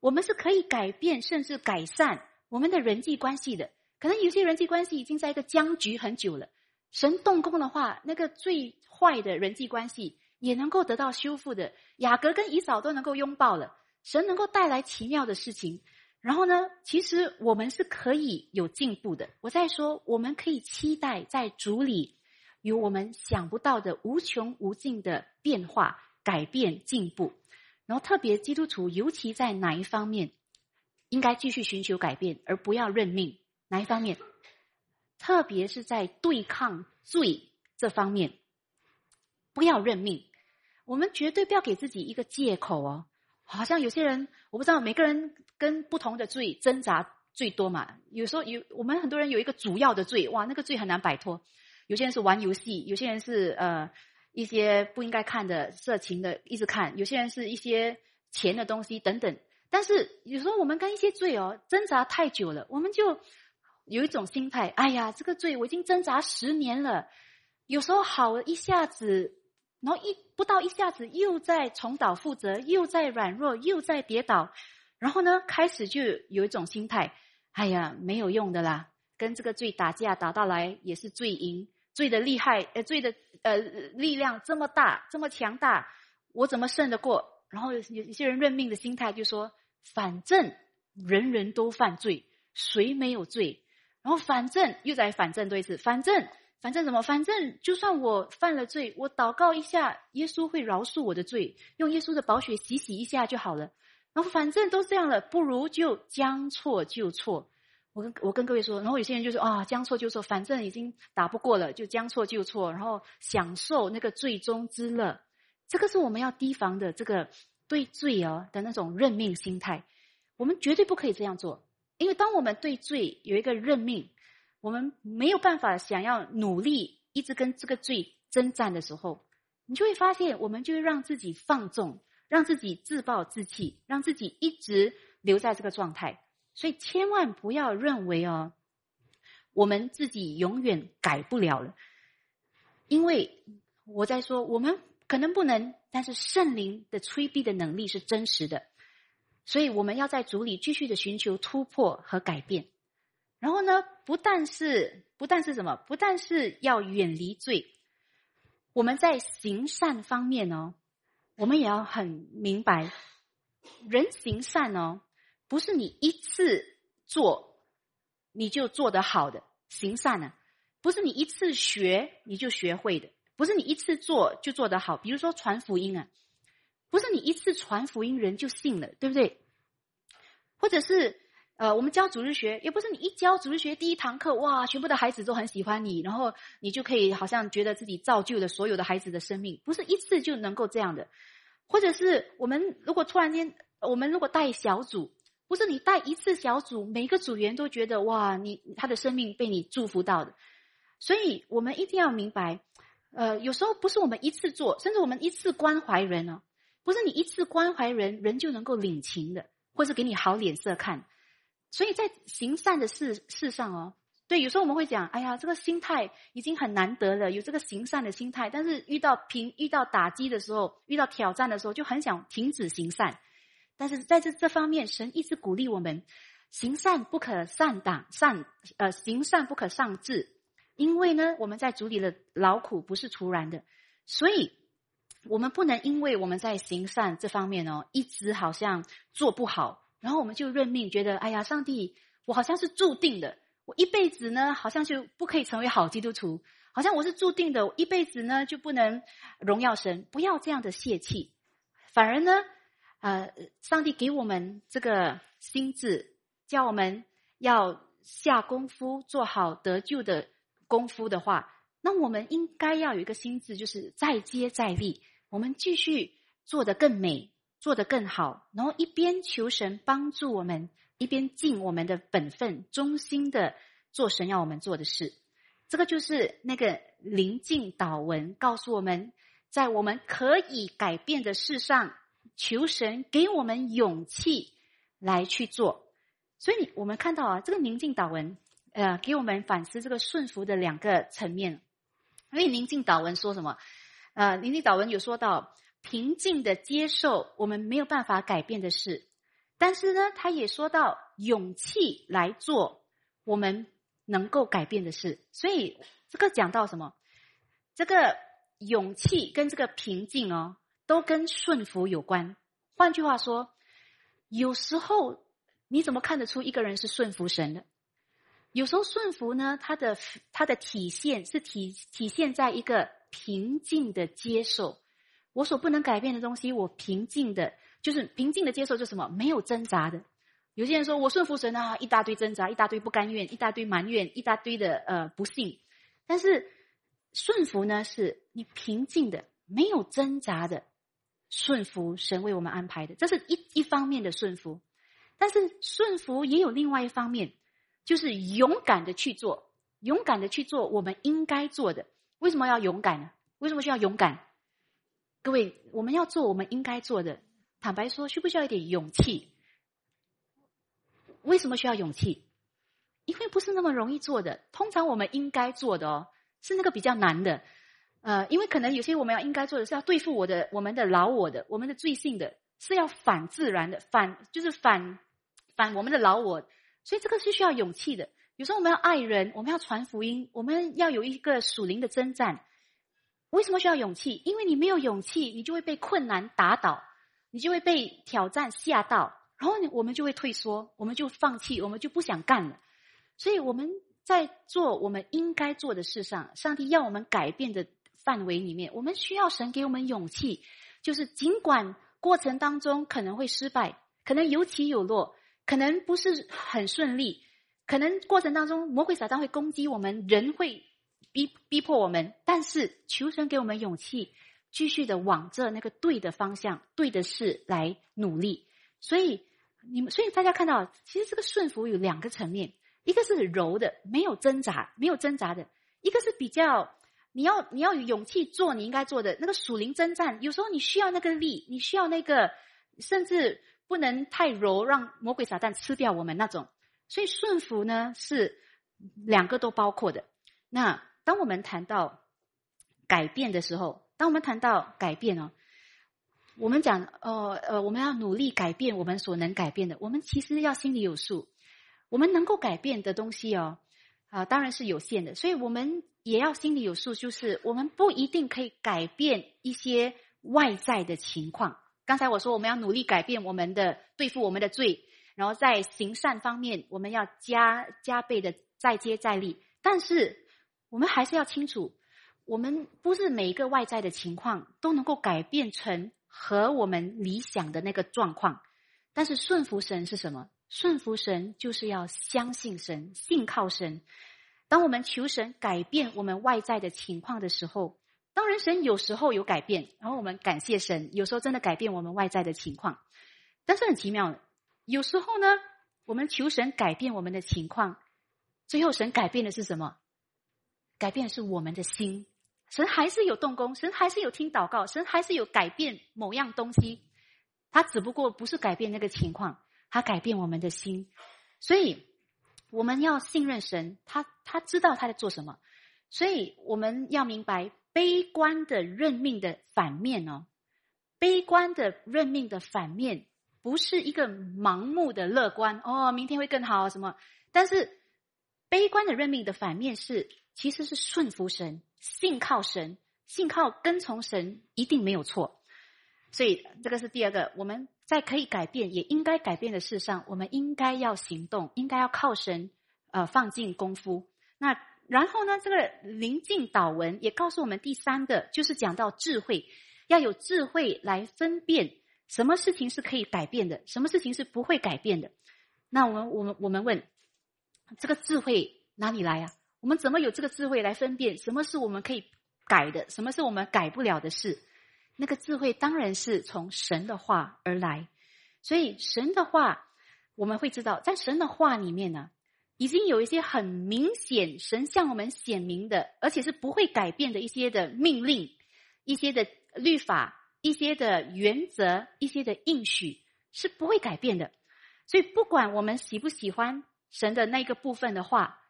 我们是可以改变甚至改善我们的人际关系的。可能有些人际关系已经在一个僵局很久了，神动工的话，那个最坏的人际关系。也能够得到修复的，雅各跟以扫都能够拥抱了。神能够带来奇妙的事情，然后呢，其实我们是可以有进步的。我在说，我们可以期待在主里有我们想不到的无穷无尽的变化、改变、进步。然后，特别基督徒，尤其在哪一方面应该继续寻求改变，而不要认命？哪一方面？特别是在对抗罪这方面，不要认命。我们绝对不要给自己一个借口哦，好像有些人我不知道，每个人跟不同的罪挣扎最多嘛。有时候有我们很多人有一个主要的罪，哇，那个罪很难摆脱。有些人是玩游戏，有些人是呃一些不应该看的色情的一直看，有些人是一些钱的东西等等。但是有时候我们跟一些罪哦挣扎太久了，我们就有一种心态，哎呀，这个罪我已经挣扎十年了，有时候好一下子。然后一不到一下子又在重蹈覆辙，又在软弱，又在跌倒，然后呢，开始就有一种心态，哎呀，没有用的啦，跟这个罪打架打到来也是罪赢，罪的厉害，呃，罪的呃力量这么大，这么强大，我怎么胜得过？然后有有些人认命的心态就说，反正人人都犯罪，谁没有罪？然后反正又在反正多一次，反正。反正怎么？反正就算我犯了罪，我祷告一下，耶稣会饶恕我的罪，用耶稣的宝血洗洗一下就好了。然后反正都这样了，不如就将错就错。我跟我跟各位说，然后有些人就说啊，将错就错，反正已经打不过了，就将错就错，然后享受那个最终之乐。这个是我们要提防的，这个对罪哦的那种认命心态，我们绝对不可以这样做，因为当我们对罪有一个认命。我们没有办法想要努力一直跟这个罪征战的时候，你就会发现，我们就会让自己放纵，让自己自暴自弃，让自己一直留在这个状态。所以千万不要认为哦，我们自己永远改不了了。因为我在说，我们可能不能，但是圣灵的催逼的能力是真实的，所以我们要在主里继续的寻求突破和改变。然后呢？不但是不但是什么？不但是要远离罪，我们在行善方面哦，我们也要很明白，人行善哦，不是你一次做你就做得好的行善呢，不是你一次学你就学会的。不是你一次做就做得好。比如说传福音啊，不是你一次传福音人就信了，对不对？或者是呃，我们教主日学，也不是你一教主日学第一堂课，哇，全部的孩子都很喜欢你，然后你就可以好像觉得自己造就了所有的孩子的生命，不是一次就能够这样的。或者是我们如果突然间，我们如果带小组。不是你带一次小组，每个组员都觉得哇，你他的生命被你祝福到的，所以我们一定要明白，呃，有时候不是我们一次做，甚至我们一次关怀人哦，不是你一次关怀人，人就能够领情的，或是给你好脸色看。所以在行善的事事上哦，对，有时候我们会讲，哎呀，这个心态已经很难得了，有这个行善的心态，但是遇到平遇到打击的时候，遇到挑战的时候，就很想停止行善。但是在这这方面，神一直鼓励我们：行善不可上党，善呃行善不可上志。因为呢，我们在主里的劳苦不是徒然的，所以我们不能因为我们在行善这方面哦，一直好像做不好，然后我们就认命，觉得哎呀，上帝，我好像是注定的，我一辈子呢，好像就不可以成为好基督徒，好像我是注定的，我一辈子呢就不能荣耀神。不要这样的泄气，反而呢。呃，上帝给我们这个心智，叫我们要下功夫做好得救的功夫的话，那我们应该要有一个心智，就是再接再厉，我们继续做得更美，做得更好，然后一边求神帮助我们，一边尽我们的本分，忠心的做神要我们做的事。这个就是那个临近祷文告诉我们，在我们可以改变的事上。求神给我们勇气来去做，所以我们看到啊，这个宁静祷文，呃，给我们反思这个顺服的两个层面。因为宁静祷文说什么？呃，宁静祷文有说到平静的接受我们没有办法改变的事，但是呢，他也说到勇气来做我们能够改变的事。所以这个讲到什么？这个勇气跟这个平静哦。都跟顺服有关。换句话说，有时候你怎么看得出一个人是顺服神的？有时候顺服呢，它的它的体现是体体现在一个平静的接受。我所不能改变的东西，我平静的，就是平静的接受，就什么没有挣扎的。有些人说我顺服神啊，一大堆挣扎，一大堆不甘愿，一大堆埋怨，一大堆的呃不幸。但是顺服呢，是你平静的，没有挣扎的。顺服神为我们安排的，这是一一方面的顺服，但是顺服也有另外一方面，就是勇敢的去做，勇敢的去做我们应该做的。为什么要勇敢呢？为什么需要勇敢？各位，我们要做我们应该做的，坦白说，需不需要一点勇气？为什么需要勇气？因为不是那么容易做的。通常我们应该做的哦，是那个比较难的。呃，因为可能有些我们要应该做的是要对付我的、我们的老我的、我们的罪性的，是要反自然的，反就是反反我们的老我，所以这个是需要勇气的。有时候我们要爱人，我们要传福音，我们要有一个属灵的征战。为什么需要勇气？因为你没有勇气，你就会被困难打倒，你就会被挑战吓到，然后我们就会退缩，我们就放弃，我们就不想干了。所以我们在做我们应该做的事上，上帝要我们改变的。范围里面，我们需要神给我们勇气，就是尽管过程当中可能会失败，可能有起有落，可能不是很顺利，可能过程当中魔鬼撒旦会攻击我们，人会逼逼迫我们，但是求神给我们勇气，继续的往着那个对的方向、对的事来努力。所以你们，所以大家看到，其实这个顺服有两个层面，一个是柔的，没有挣扎，没有挣扎的；一个是比较。你要你要有勇气做你应该做的那个属灵征战，有时候你需要那个力，你需要那个，甚至不能太柔，让魔鬼撒旦吃掉我们那种。所以顺服呢是两个都包括的。那当我们谈到改变的时候，当我们谈到改变哦，我们讲哦呃，我们要努力改变我们所能改变的。我们其实要心里有数，我们能够改变的东西哦。啊，当然是有限的，所以我们也要心里有数，就是我们不一定可以改变一些外在的情况。刚才我说我们要努力改变我们的对付我们的罪，然后在行善方面我们要加加倍的再接再厉。但是我们还是要清楚，我们不是每一个外在的情况都能够改变成和我们理想的那个状况，但是顺服神是什么？顺服神就是要相信神，信靠神。当我们求神改变我们外在的情况的时候，当然神有时候有改变，然后我们感谢神，有时候真的改变我们外在的情况。但是很奇妙，有时候呢，我们求神改变我们的情况，最后神改变的是什么？改变是我们的心。神还是有动工，神还是有听祷告，神还是有改变某样东西，他只不过不是改变那个情况，他改变我们的心，所以我们要信任神，他他知道他在做什么，所以我们要明白悲观的认命的反面哦，悲观的认命的反面不是一个盲目的乐观哦，明天会更好什么，但是悲观的认命的反面是其实是顺服神。信靠神，信靠跟从神一定没有错，所以这个是第二个。我们在可以改变也应该改变的事上，我们应该要行动，应该要靠神，呃，放进功夫。那然后呢，这个临近祷文也告诉我们第三个，就是讲到智慧，要有智慧来分辨什么事情是可以改变的，什么事情是不会改变的。那我们我们我们问，这个智慧哪里来呀？我们怎么有这个智慧来分辨什么是我们可以改的，什么是我们改不了的事？那个智慧当然是从神的话而来。所以神的话，我们会知道，在神的话里面呢，已经有一些很明显，神向我们显明的，而且是不会改变的一些的命令、一些的律法、一些的原则、一些的应许，是不会改变的。所以，不管我们喜不喜欢神的那个部分的话。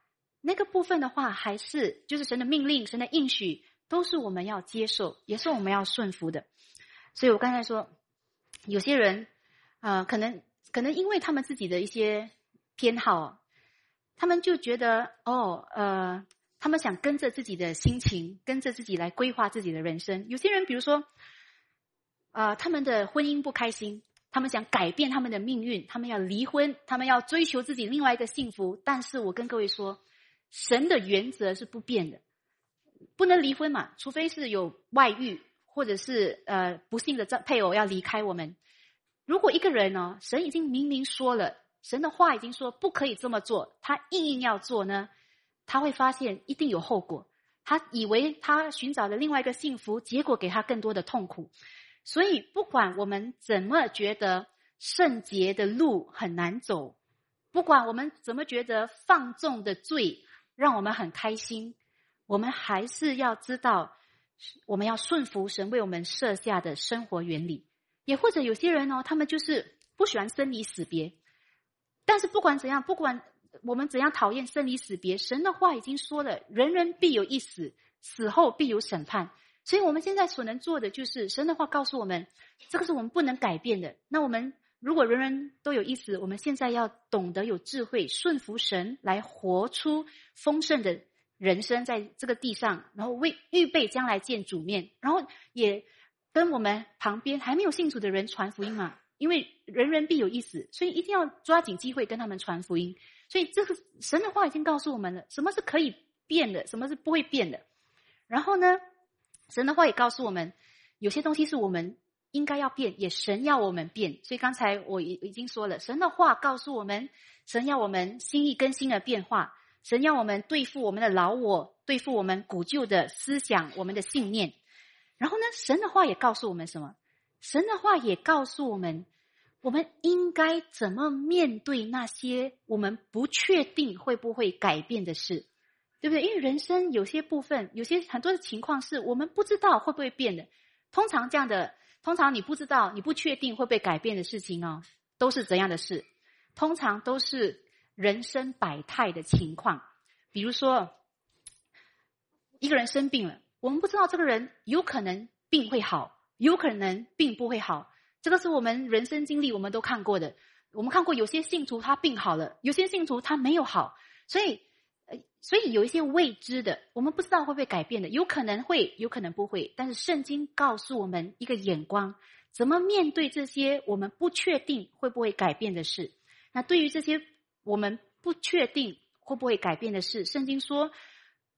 那个部分的话，还是就是神的命令、神的应许，都是我们要接受，也是我们要顺服的。所以我刚才说，有些人啊，可能可能因为他们自己的一些偏好，他们就觉得哦，呃，他们想跟着自己的心情，跟着自己来规划自己的人生。有些人，比如说，啊，他们的婚姻不开心，他们想改变他们的命运，他们要离婚，他们要追求自己另外一个幸福。但是我跟各位说。神的原则是不变的，不能离婚嘛，除非是有外遇，或者是呃不幸的配偶要离开我们。如果一个人呢，神已经明明说了，神的话已经说不可以这么做，他硬硬要做呢，他会发现一定有后果。他以为他寻找的另外一个幸福，结果给他更多的痛苦。所以，不管我们怎么觉得圣洁的路很难走，不管我们怎么觉得放纵的罪。让我们很开心，我们还是要知道，我们要顺服神为我们设下的生活原理。也或者有些人哦，他们就是不喜欢生离死别。但是不管怎样，不管我们怎样讨厌生离死别，神的话已经说了，人人必有一死，死后必有审判。所以我们现在所能做的，就是神的话告诉我们，这个是我们不能改变的。那我们。如果人人都有意思，我们现在要懂得有智慧，顺服神，来活出丰盛的人生，在这个地上，然后为预备将来见主面，然后也跟我们旁边还没有信主的人传福音嘛。因为人人必有意思，所以一定要抓紧机会跟他们传福音。所以这个神的话已经告诉我们了，什么是可以变的，什么是不会变的。然后呢，神的话也告诉我们，有些东西是我们。应该要变，也神要我们变。所以刚才我已已经说了，神的话告诉我们，神要我们心意更新的变化，神要我们对付我们的老我，对付我们古旧的思想，我们的信念。然后呢，神的话也告诉我们什么？神的话也告诉我们，我们应该怎么面对那些我们不确定会不会改变的事，对不对？因为人生有些部分，有些很多的情况是我们不知道会不会变的。通常这样的。通常你不知道、你不确定会被改变的事情哦，都是怎样的事？通常都是人生百态的情况。比如说，一个人生病了，我们不知道这个人有可能病会好，有可能病不会好。这个是我们人生经历，我们都看过的。我们看过有些信徒他病好了，有些信徒他没有好，所以。所以有一些未知的，我们不知道会不会改变的，有可能会，有可能不会。但是圣经告诉我们一个眼光，怎么面对这些我们不确定会不会改变的事。那对于这些我们不确定会不会改变的事，圣经说，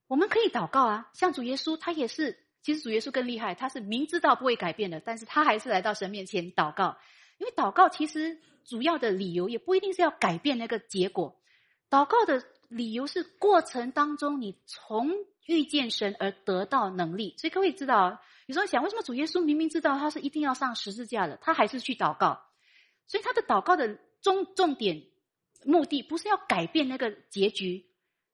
我们可以祷告啊，像主耶稣，他也是，其实主耶稣更厉害，他是明知道不会改变的，但是他还是来到神面前祷告，因为祷告其实主要的理由也不一定是要改变那个结果，祷告的理由是过程当中你从遇见神而得到能力，所以各位知道，有时候想为什么主耶稣明明知道他是一定要上十字架的，他还是去祷告，所以他的祷告的重重点目的不是要改变那个结局。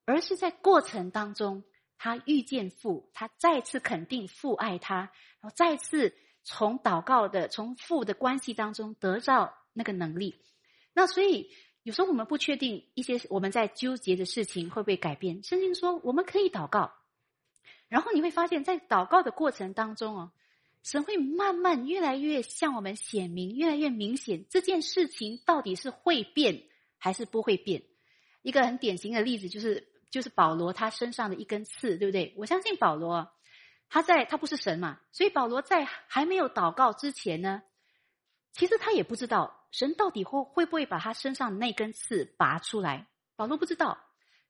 而是在过程当中，他遇见父，他再次肯定父爱他，然后再次从祷告的、从父的关系当中得到那个能力。那所以有时候我们不确定一些我们在纠结的事情会不会改变。圣经说我们可以祷告，然后你会发现在祷告的过程当中哦，神会慢慢越来越向我们显明，越来越明显这件事情到底是会变还是不会变。一个很典型的例子就是。就是保罗他身上的一根刺，对不对？我相信保罗，他在他不是神嘛，所以保罗在还没有祷告之前呢，其实他也不知道神到底会会不会把他身上那根刺拔出来。保罗不知道，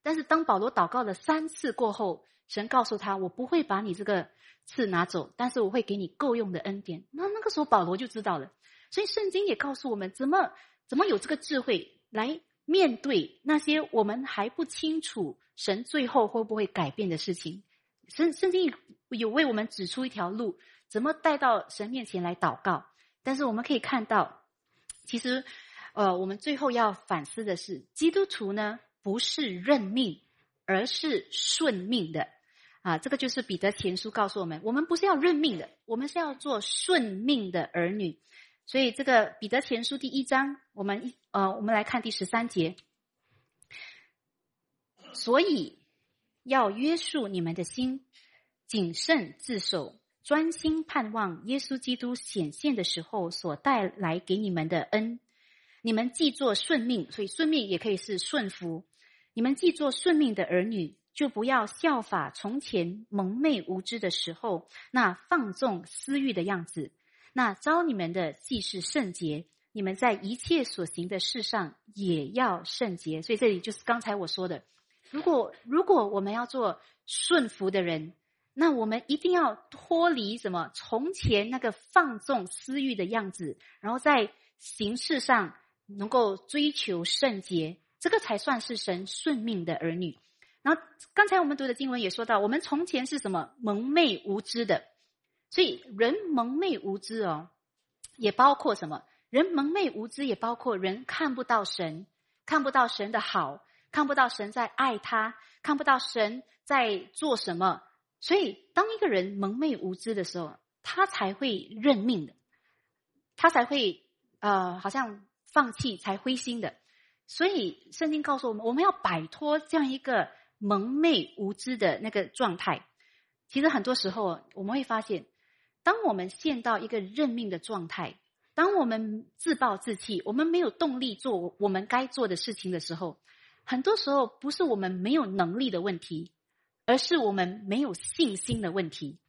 但是当保罗祷告了三次过后，神告诉他：“我不会把你这个刺拿走，但是我会给你够用的恩典。”那那个时候保罗就知道了。所以圣经也告诉我们，怎么怎么有这个智慧来面对那些我们还不清楚。神最后会不会改变的事情？圣圣经有为我们指出一条路，怎么带到神面前来祷告？但是我们可以看到，其实，呃，我们最后要反思的是，基督徒呢不是认命，而是顺命的。啊，这个就是彼得前书告诉我们，我们不是要认命的，我们是要做顺命的儿女。所以，这个彼得前书第一章，我们呃，我们来看第十三节。所以，要约束你们的心，谨慎自守，专心盼望耶稣基督显现的时候所带来给你们的恩。你们既做顺命，所以顺命也可以是顺服。你们既做顺命的儿女，就不要效法从前蒙昧无知的时候那放纵私欲的样子。那招你们的既是圣洁，你们在一切所行的事上也要圣洁。所以这里就是刚才我说的。如果如果我们要做顺服的人，那我们一定要脱离什么从前那个放纵私欲的样子，然后在形式上能够追求圣洁，这个才算是神顺命的儿女。然后刚才我们读的经文也说到，我们从前是什么蒙昧无知的，所以人蒙昧无知哦，也包括什么？人蒙昧无知也包括人看不到神，看不到神的好。看不到神在爱他，看不到神在做什么，所以当一个人蒙昧无知的时候，他才会认命的，他才会呃，好像放弃，才灰心的。所以圣经告诉我们，我们要摆脱这样一个蒙昧无知的那个状态。其实很多时候，我们会发现，当我们陷到一个认命的状态，当我们自暴自弃，我们没有动力做我们该做的事情的时候。很多时候不是我们没有能力的问题，而是我们没有信心的问题。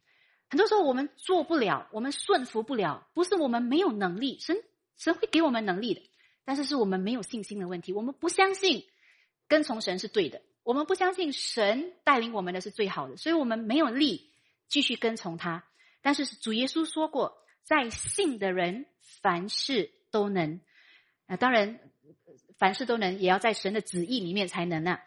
很多时候我们做不了，我们顺服不了，不是我们没有能力，神神会给我们能力的，但是是我们没有信心的问题。我们不相信跟从神是对的，我们不相信神带领我们的是最好的，所以我们没有力继续跟从他。但是主耶稣说过，在信的人凡事都能。啊，当然。凡事都能，也要在神的旨意里面才能呢。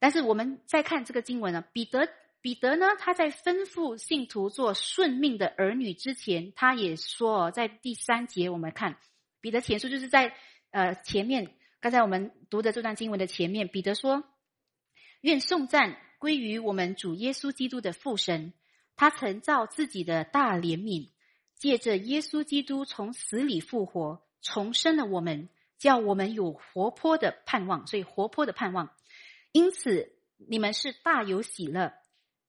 但是我们再看这个经文呢，彼得彼得呢，他在吩咐信徒做顺命的儿女之前，他也说，在第三节我们看彼得前书，就是在呃前面刚才我们读的这段经文的前面，彼得说：“愿颂赞归于我们主耶稣基督的父神，他曾造自己的大怜悯，借着耶稣基督从死里复活，重生了我们。”叫我们有活泼的盼望，所以活泼的盼望。因此，你们是大有喜乐，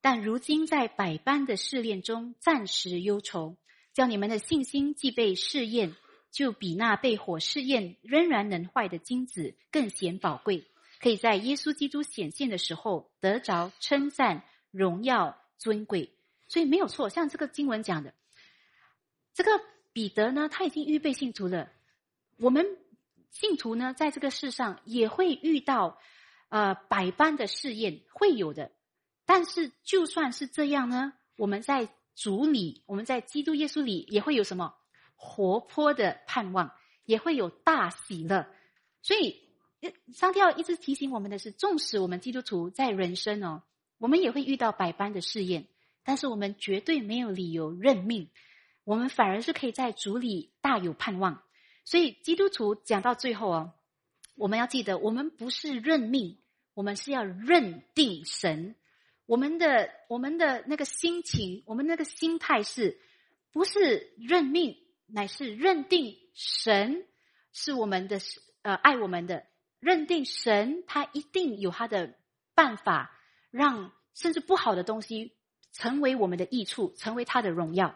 但如今在百般的试炼中暂时忧愁，叫你们的信心既被试验，就比那被火试验仍然能坏的金子更显宝贵，可以在耶稣基督显现的时候得着称赞、荣耀、尊贵。所以没有错，像这个经文讲的，这个彼得呢，他已经预备信徒了，我们。信徒呢，在这个世上也会遇到，呃，百般的试验，会有的。但是就算是这样呢，我们在主里，我们在基督耶稣里，也会有什么活泼的盼望，也会有大喜乐。所以，上帝要一直提醒我们的是，纵使我们基督徒在人生哦，我们也会遇到百般的试验，但是我们绝对没有理由认命，我们反而是可以在主里大有盼望。所以，基督徒讲到最后哦，我们要记得，我们不是认命，我们是要认定神。我们的我们的那个心情，我们那个心态是，不是认命，乃是认定神是我们的，呃，爱我们的，认定神他一定有他的办法，让甚至不好的东西成为我们的益处，成为他的荣耀。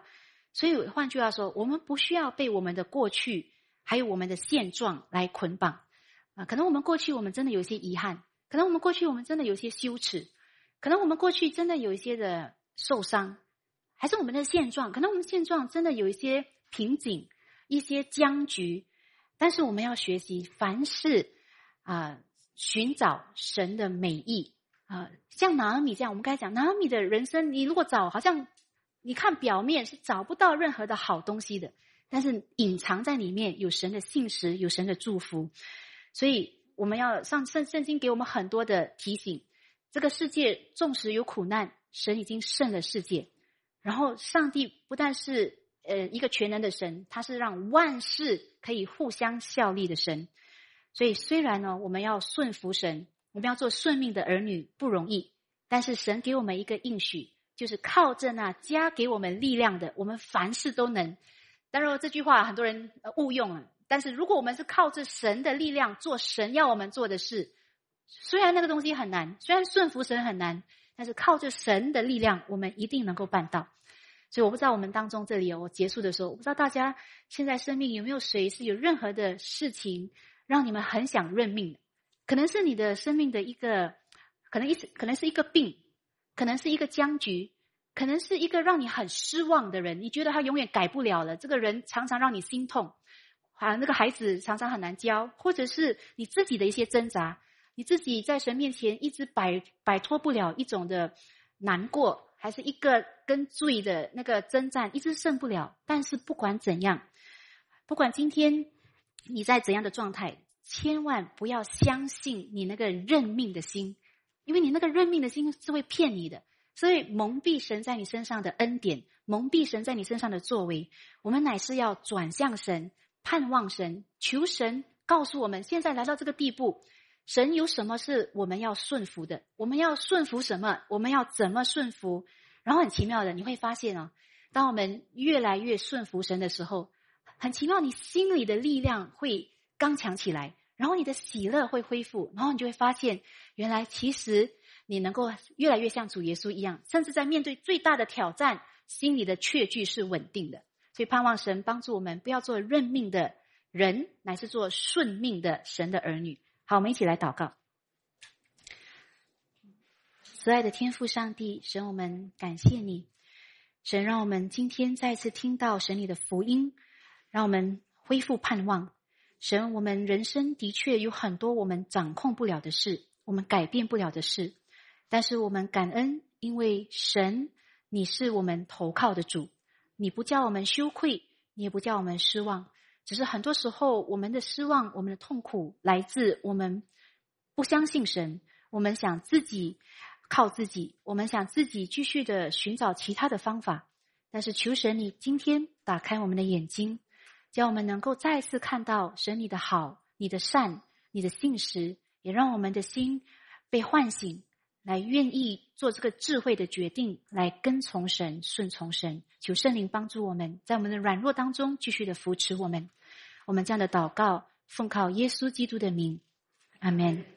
所以换句话说，我们不需要被我们的过去还有我们的现状来捆绑啊。可能我们过去我们真的有些遗憾，可能我们过去我们真的有些羞耻。可能我们过去真的有一些的受伤，还是我们的现状？可能我们现状真的有一些瓶颈、一些僵局，但是我们要学习，凡事啊，寻找神的美意啊。像拿阿米这样，我们刚才讲拿阿米的人生，你如果找，好像你看表面是找不到任何的好东西的，但是隐藏在里面有神的信实，有神的祝福。所以我们要上圣圣经给我们很多的提醒。这个世界纵使有苦难，神已经胜了世界。然后，上帝不但是呃一个全能的神，他是让万事可以互相效力的神。所以，虽然呢，我们要顺服神，我们要做顺命的儿女不容易，但是神给我们一个应许，就是靠着那加给我们力量的，我们凡事都能。当然，这句话很多人误用了。但是，如果我们是靠着神的力量做神要我们做的事。虽然那个东西很难，虽然顺服神很难，但是靠着神的力量，我们一定能够办到。所以我不知道我们当中这里我结束的时候，我不知道大家现在生命有没有谁是有任何的事情让你们很想认命的？可能是你的生命的一个，可能一可能是一个病，可能是一个僵局，可能是一个让你很失望的人，你觉得他永远改不了了。这个人常常让你心痛，啊，那个孩子常常很难教，或者是你自己的一些挣扎。你自己在神面前一直摆摆脱不了一种的难过，还是一个跟罪的那个征战一直胜不了。但是不管怎样，不管今天你在怎样的状态，千万不要相信你那个认命的心，因为你那个认命的心是会骗你的，所以蒙蔽神在你身上的恩典，蒙蔽神在你身上的作为。我们乃是要转向神，盼望神，求神告诉我们，现在来到这个地步。神有什么是我们要顺服的？我们要顺服什么？我们要怎么顺服？然后很奇妙的，你会发现哦，当我们越来越顺服神的时候，很奇妙，你心里的力量会刚强起来，然后你的喜乐会恢复，然后你就会发现，原来其实你能够越来越像主耶稣一样，甚至在面对最大的挑战，心里的确据是稳定的。所以盼望神帮助我们，不要做认命的人，乃是做顺命的神的儿女。好，我们一起来祷告。慈爱的天父上帝，神，我们感谢你，神让我们今天再次听到神你的福音，让我们恢复盼望。神，我们人生的确有很多我们掌控不了的事，我们改变不了的事，但是我们感恩，因为神你是我们投靠的主，你不叫我们羞愧，你也不叫我们失望。只是很多时候，我们的失望、我们的痛苦来自我们不相信神，我们想自己靠自己，我们想自己继续的寻找其他的方法。但是求神，你今天打开我们的眼睛，叫我们能够再次看到神你的好、你的善、你的信实，也让我们的心被唤醒。来愿意做这个智慧的决定，来跟从神、顺从神，求圣灵帮助我们，在我们的软弱当中继续的扶持我们。我们这样的祷告，奉靠耶稣基督的名，阿门。